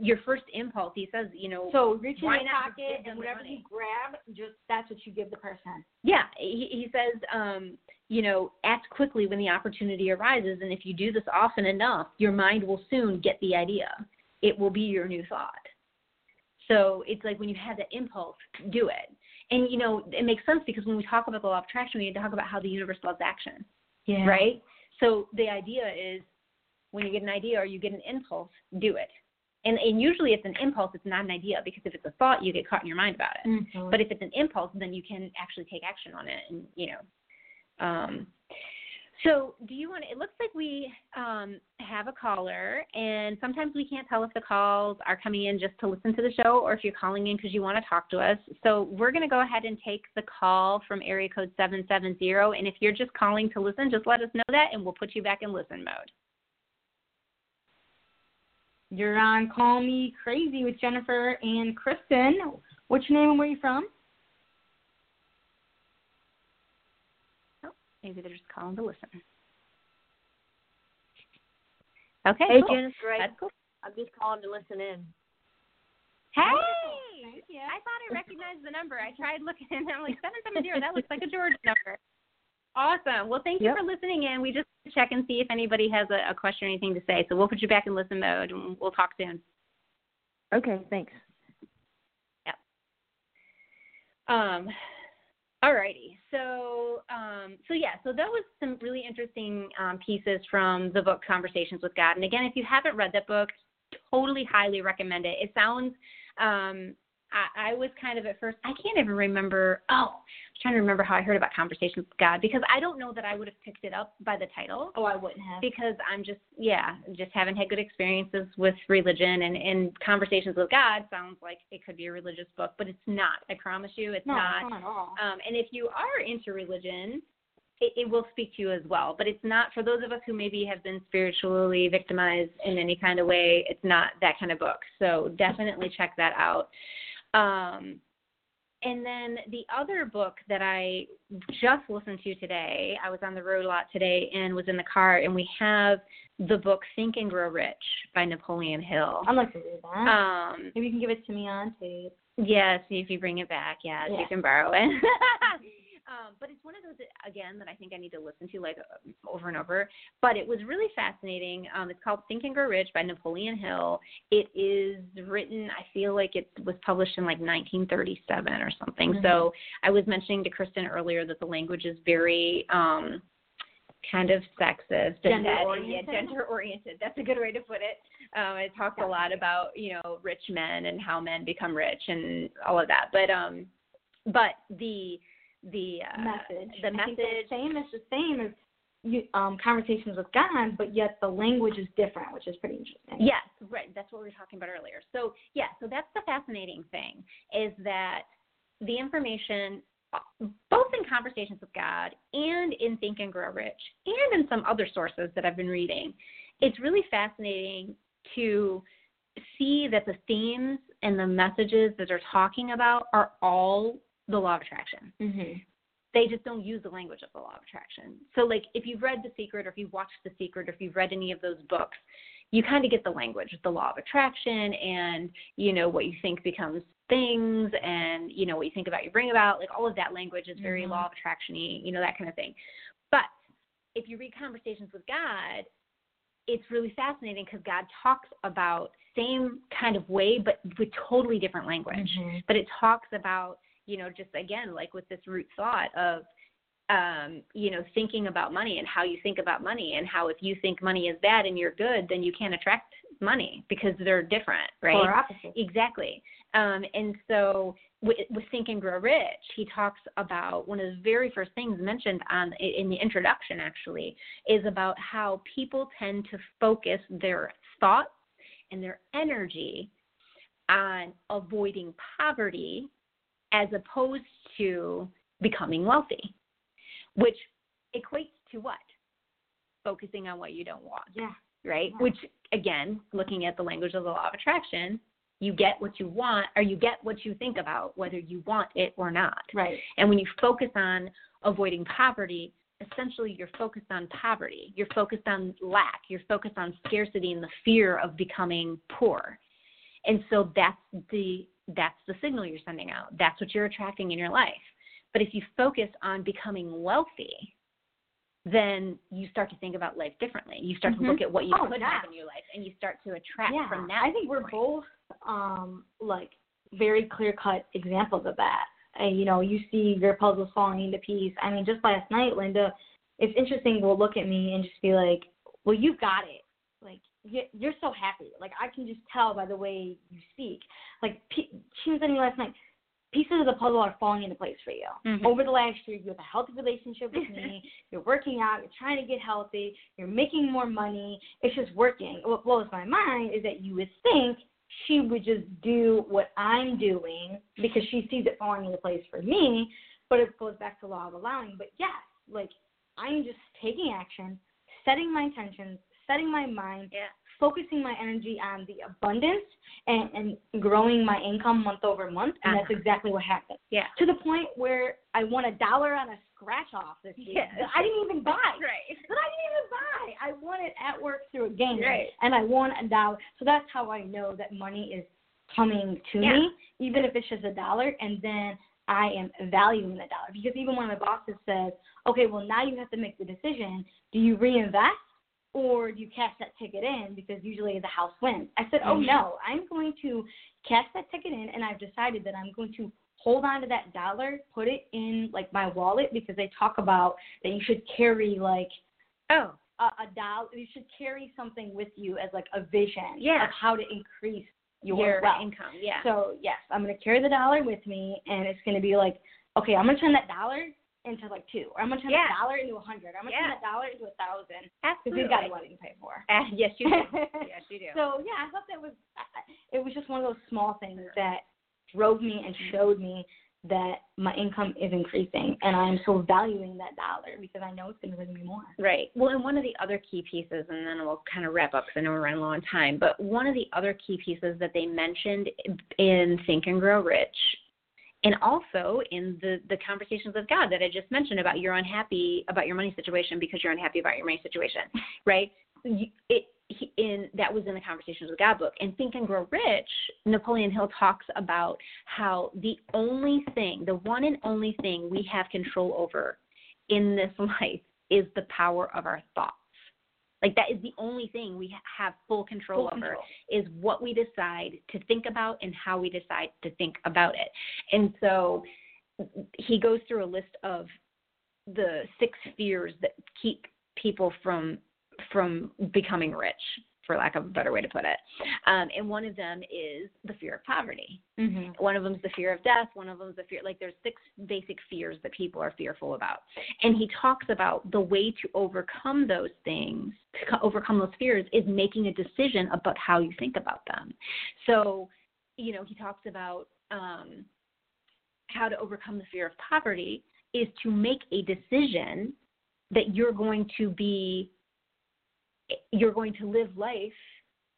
your first impulse, he says, you know, So reach in your not just give pocket and whatever you grab, just that's what you give the person. Yeah, he, he says, um, you know, act quickly when the opportunity arises, and if you do this often enough, your mind will soon get the idea. It will be your new thought. So it's like when you have that impulse, do it. And you know, it makes sense because when we talk about the law of attraction, we need to talk about how the universe loves action, Yeah. right? So the idea is when you get an idea or you get an impulse, do it. And, and usually it's an impulse, it's not an idea because if it's a thought, you get caught in your mind about it. Mhm. But if it's an impulse, then you can actually take action on it, and you know. Um, so, do you want? to It looks like we um, have a caller, and sometimes we can't tell if the calls are coming in just to listen to the show, or if you're calling in because you want to talk to us. So, we're going to go ahead and take the call from area code seven seven zero, and if you're just calling to listen, just let us know that, and we'll put you back in listen mode. You're on Call Me Crazy with Jennifer and Cristin. What's your name and where are you from? Oh, maybe they're just calling to listen. Okay, Hey, cool. Jennifer, I, That's cool. I'm just calling to listen in. Hey! Thank you. I thought I recognized the number. I tried looking and I'm like seven seven zero. That looks like a Georgia number. Awesome. Well, thank you Yep. for listening in. We just check and see if anybody has a, a question or anything to say. So we'll put you back in listen mode and we'll talk soon. Okay, thanks. Um, alrighty. So, um, so yeah. So that was some really interesting um, pieces from the book Conversations with God. And again, if you haven't read that book, totally highly recommend it. It sounds. Um, I, I was kind of at first. I can't even remember. Oh, I'm trying to remember how I heard about Conversations with God because I don't know that I would have picked it up by the title Oh, I wouldn't have. because I'm just yeah, just haven't had good experiences with religion and and conversations with God sounds like it could be a religious book, but it's not. I promise you, it's no, not. not at all. Um, and if you are into religion, it, it will speak to you as well. But it's not for those of us who maybe have been spiritually victimized in any kind of way. It's not that kind of book. So definitely check that out. Um, and then the other book that I just listened to today, I was on the road a lot today and was in the car, and we have the book Think and Grow Rich by Napoleon Hill. I'd like to read that. Um, Maybe you can give it to me on tape. yeah, see if you bring it back. Yeah, Yeah. you can borrow it. [laughs] um, but it's one of those again that I think I need to listen to like uh, over and over. But it was really fascinating. Um, it's called Think and Grow Rich by Napoleon Hill. It is written. I feel like it was published in like 1937 or something. Mhm. So I was mentioning to Cristin earlier that the language is very. Um, kind of sexist and Gender-oriented? yeah, gender oriented that's a good way to put it um it talks a lot about you know rich men and how men become rich and all of that but um but the the uh, message. the I think the message same is the same as you, um, conversations with God, but yet the language is different, which is pretty interesting. Yes, right. That's what we were talking about earlier. So, yeah, so that's the fascinating thing is that the information, both in Conversations with God and in Think and Grow Rich, and in some other sources that I've been reading, it's really fascinating to see that the themes and the messages that they're talking about are all the law of attraction Mm-hmm. they just don't use the language of the law of attraction. So, like, if you've read The Secret, or if you've watched The Secret, or if you've read any of those books, you kind of get the language, of the law of attraction, and you know what you think becomes things, and you know what you think about you bring about. Like all of that language is very Mhm. law of attractiony, you know that kind of thing. But if you read Conversations with God, it's really fascinating because God talks about same kind of way, but with totally different language Mhm. but it talks about you know just again like with this root thought of um, you know, thinking about money and how you think about money and how if you think money is bad and you're good, then you can't attract money because they're different, right? Polar opposites. Exactly. Um, and so with, with Think and Grow Rich, he talks about one of the very first things mentioned on in the introduction actually is about how people tend to focus their thoughts and their energy on avoiding poverty as opposed to becoming wealthy, which equates to what? Focusing on what you don't want. Yeah. Right? Yeah. Which, again, looking at the language of the law of attraction, you get what you want or you get what you think about, whether you want it or not. Right. And when you focus on avoiding poverty, essentially you're focused on poverty. You're focused on lack. You're focused on scarcity and the fear of becoming poor. And so that's the that's the signal you're sending out. That's what you're attracting in your life. But if you focus on becoming wealthy, then you start to think about life differently. You start Mhm. to look at what you Oh, could yeah. have in your life and you start to attract yeah. from that. I think we're point. both um like very clear cut examples of that. And you know, you see your puzzles falling into piece. I mean, just last night, Linda, it's interesting. Will look at me and just be like, "Well, you've got it. Like you're so happy. Like I can just tell by the way you speak. Like she was telling me last night." Pieces of the puzzle are falling into place for you. Mhm. Over the last year, you have a healthy relationship with [laughs] me. You're working out. You're trying to get healthy. You're making more money. It's just working. What blows my mind is that you would think she would just do what I'm doing because she sees it falling into place for me. But it goes back to law of allowing. But yes, like I'm just taking action, setting my intentions, setting my mind, Yeah. focusing my energy on the abundance and, and growing my income month over month. And that's Uh-huh. exactly what happened. Yeah. To the point where I won a dollar on a scratch off this week. Yes. I didn't even [laughs] buy. Right. That I didn't even buy. I won it at work through a game. Right. And I won a dollar. So that's how I know that money is coming to Yeah. me, even if it's just a dollar. And then I am valuing the dollar. Because even when my bosses says, okay, well, now you have to make the decision do you reinvest or do you cash that ticket in? Because usually the house wins. I said, oh, Mhm. no, I'm going to cash that ticket in. And I've decided that I'm going to hold on to that dollar, put it in like my wallet because they talk about that you should carry like Oh. a, a dollar. You should carry something with you as like a vision Yeah. of how to increase your, Your wealth. income. Yeah. So yes, I'm gonna carry the dollar with me, and it's gonna be like, okay, I'm gonna turn that dollar into like two, or I'm gonna turn Yeah. that dollar into a hundred. I'm gonna Yeah. turn that dollar into a thousand because Absolutely. we've got a wedding to pay for. Uh, yes, you do. [laughs] yes, you do. So yeah, I thought that was it was just one of those small things that drove me and showed me that my income is increasing and I'm so valuing that dollar because I know it's going to bring me more. Right. Well, and one of the other key pieces, and then we'll kind of wrap up because I know we're running low on time, but one of the other key pieces that they mentioned in Think and Grow Rich, and also in the, the conversations with God that I just mentioned about you're unhappy about your money situation because you're unhappy about your money situation, right? It, in that was in the conversations with God book. And Think and Grow Rich, Napoleon Hill talks about how the only thing, the one and only thing we have control over in this [laughs] life is the power of our thoughts. Like that is the only thing we have full control Full over control. is what we decide to think about and how we decide to think about it. And so he goes through a list of the six fears that keep people from from becoming rich, for lack of a better way to put it. Um, and one of them is the fear of poverty. Mhm. One of them is the fear of death. One of them is the fear, like there's six basic fears that people are fearful about. And he talks about the way to overcome those things, to co- overcome those fears, is making a decision about how you think about them. So, you know, he talks about um, how to overcome the fear of poverty is to make a decision that you're going to be, you're going to live life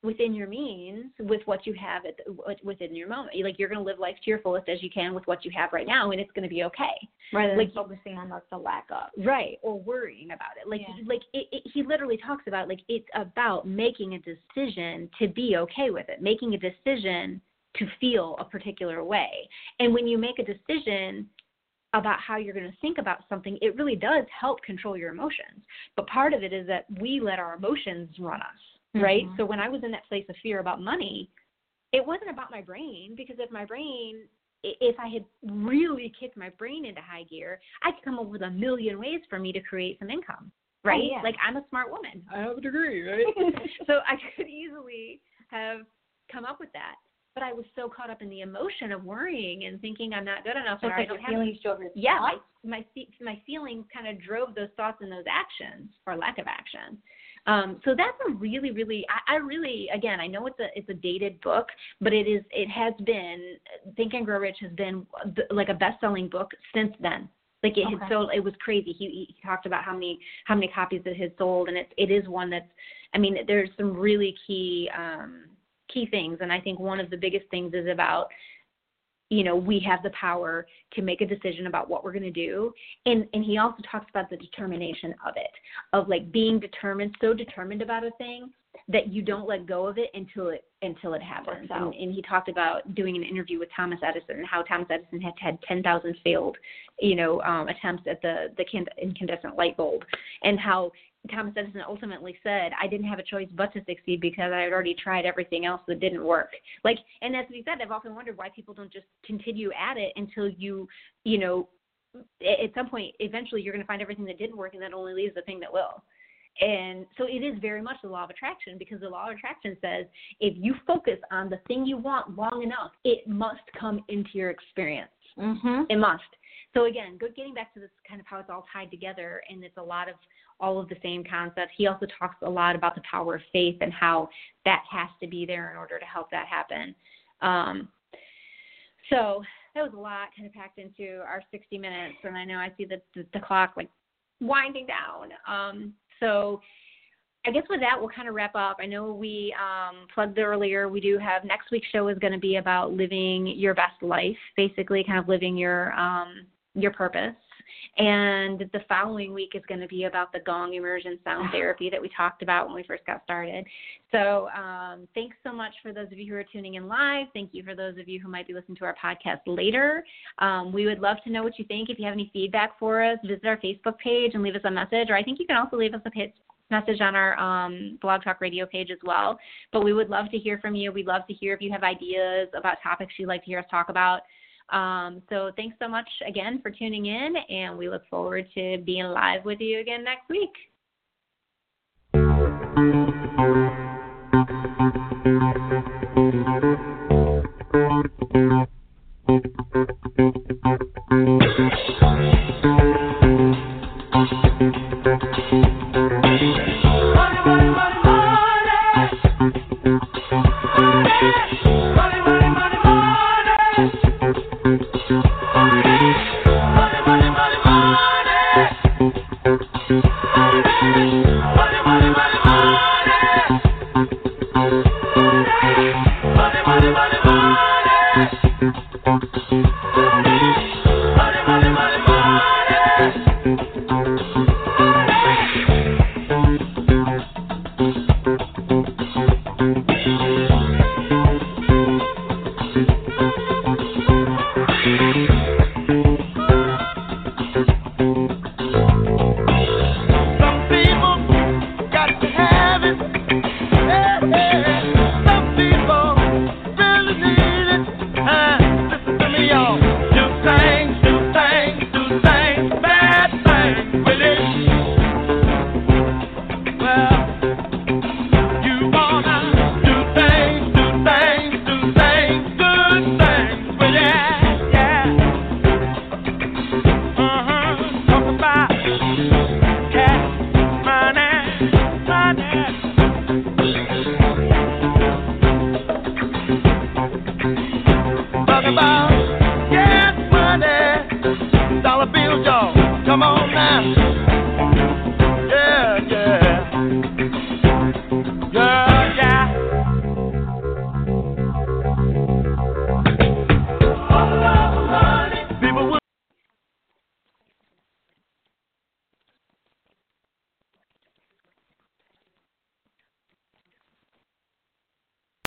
within your means with what you have at the, within your moment. Like you're going to live life to your fullest as you can with what you have right now, and it's going to be okay. Rather than Like- focusing on like the lack of. Right, or worrying about it. Like Yeah. like it, it, he literally talks about like it's about making a decision to be okay with it, making a decision to feel a particular way. And when you make a decision about how you're going to think about something, it really does help control your emotions. But part of it is that we let our emotions run us, right? Mhm. So when I was in that place of fear about money, it wasn't about my brain because if my brain if I had really kicked my brain into high gear, I could come up with a million ways for me to create some income. Right? Oh, yeah. Like I'm a smart woman. I have a degree, right? [laughs] so I could easily have come up with that. But I was so caught up in the emotion of worrying and thinking I'm not good enough. So or it's I like don't your feelings drove your yeah, my my my feelings kind of drove those thoughts and those actions or lack of action. Um, so that's a really, really, I, I really, again, I know it's a it's a dated book, but it is it has been Think and Grow Rich has been like a best selling book since then. Like it had sold, it was crazy. He, he talked about how many how many copies it had sold, and it it is one that's, I mean, there's some really key um, key things, and I think one of the biggest things is about you know we have the power to make a decision about what we're going to do. And and he also talks about the determination of it of like being determined so determined about a thing that you don't let go of it until it until it happens. and, and he talked about doing an interview with thomas edison and how thomas edison had had 10,000 failed you know um attempts at the the incandescent light bulb and how Thomas Edison ultimately said, I didn't have a choice but to succeed because I had already tried everything else that didn't work. Like, and as he said. I've often wondered why people don't just continue at it until you, you know, at some point, eventually you're going to find everything that didn't work and that only leaves the thing that will. And so it is very much the law of attraction because the law of attraction says if you focus on the thing you want long enough, it must come into your experience. Mm-hmm. It must. So again, getting back to this kind of how it's all tied together, and it's a lot of all of the same concepts. He also talks a lot about the power of faith and how that has to be there in order to help that happen. Um, so that was a lot kind of packed into our 60 minutes, and I know I see the the, the clock like winding down. Um, so I guess with that, we'll kind of wrap up. I know we um, plugged earlier. We do have next week's show is going to be about living your best life, basically, kind of living your um, your purpose. And the following week is going to be about the gong immersion sound [sighs] therapy that we talked about when we first got started. So um, thanks so much for those of you who are tuning in live. Thank you for those of you who might be listening to our podcast later. Um, we would love to know what you think. If you have any feedback for us, visit our Facebook page and leave us a message. Or I think you can also leave us a page message on our um, blog talk radio page as well but we would love to hear from you we'd love to hear if you have ideas about topics you'd like to hear us talk about um, so thanks so much again for tuning in and we look forward to being live with you again next week Money, money, money.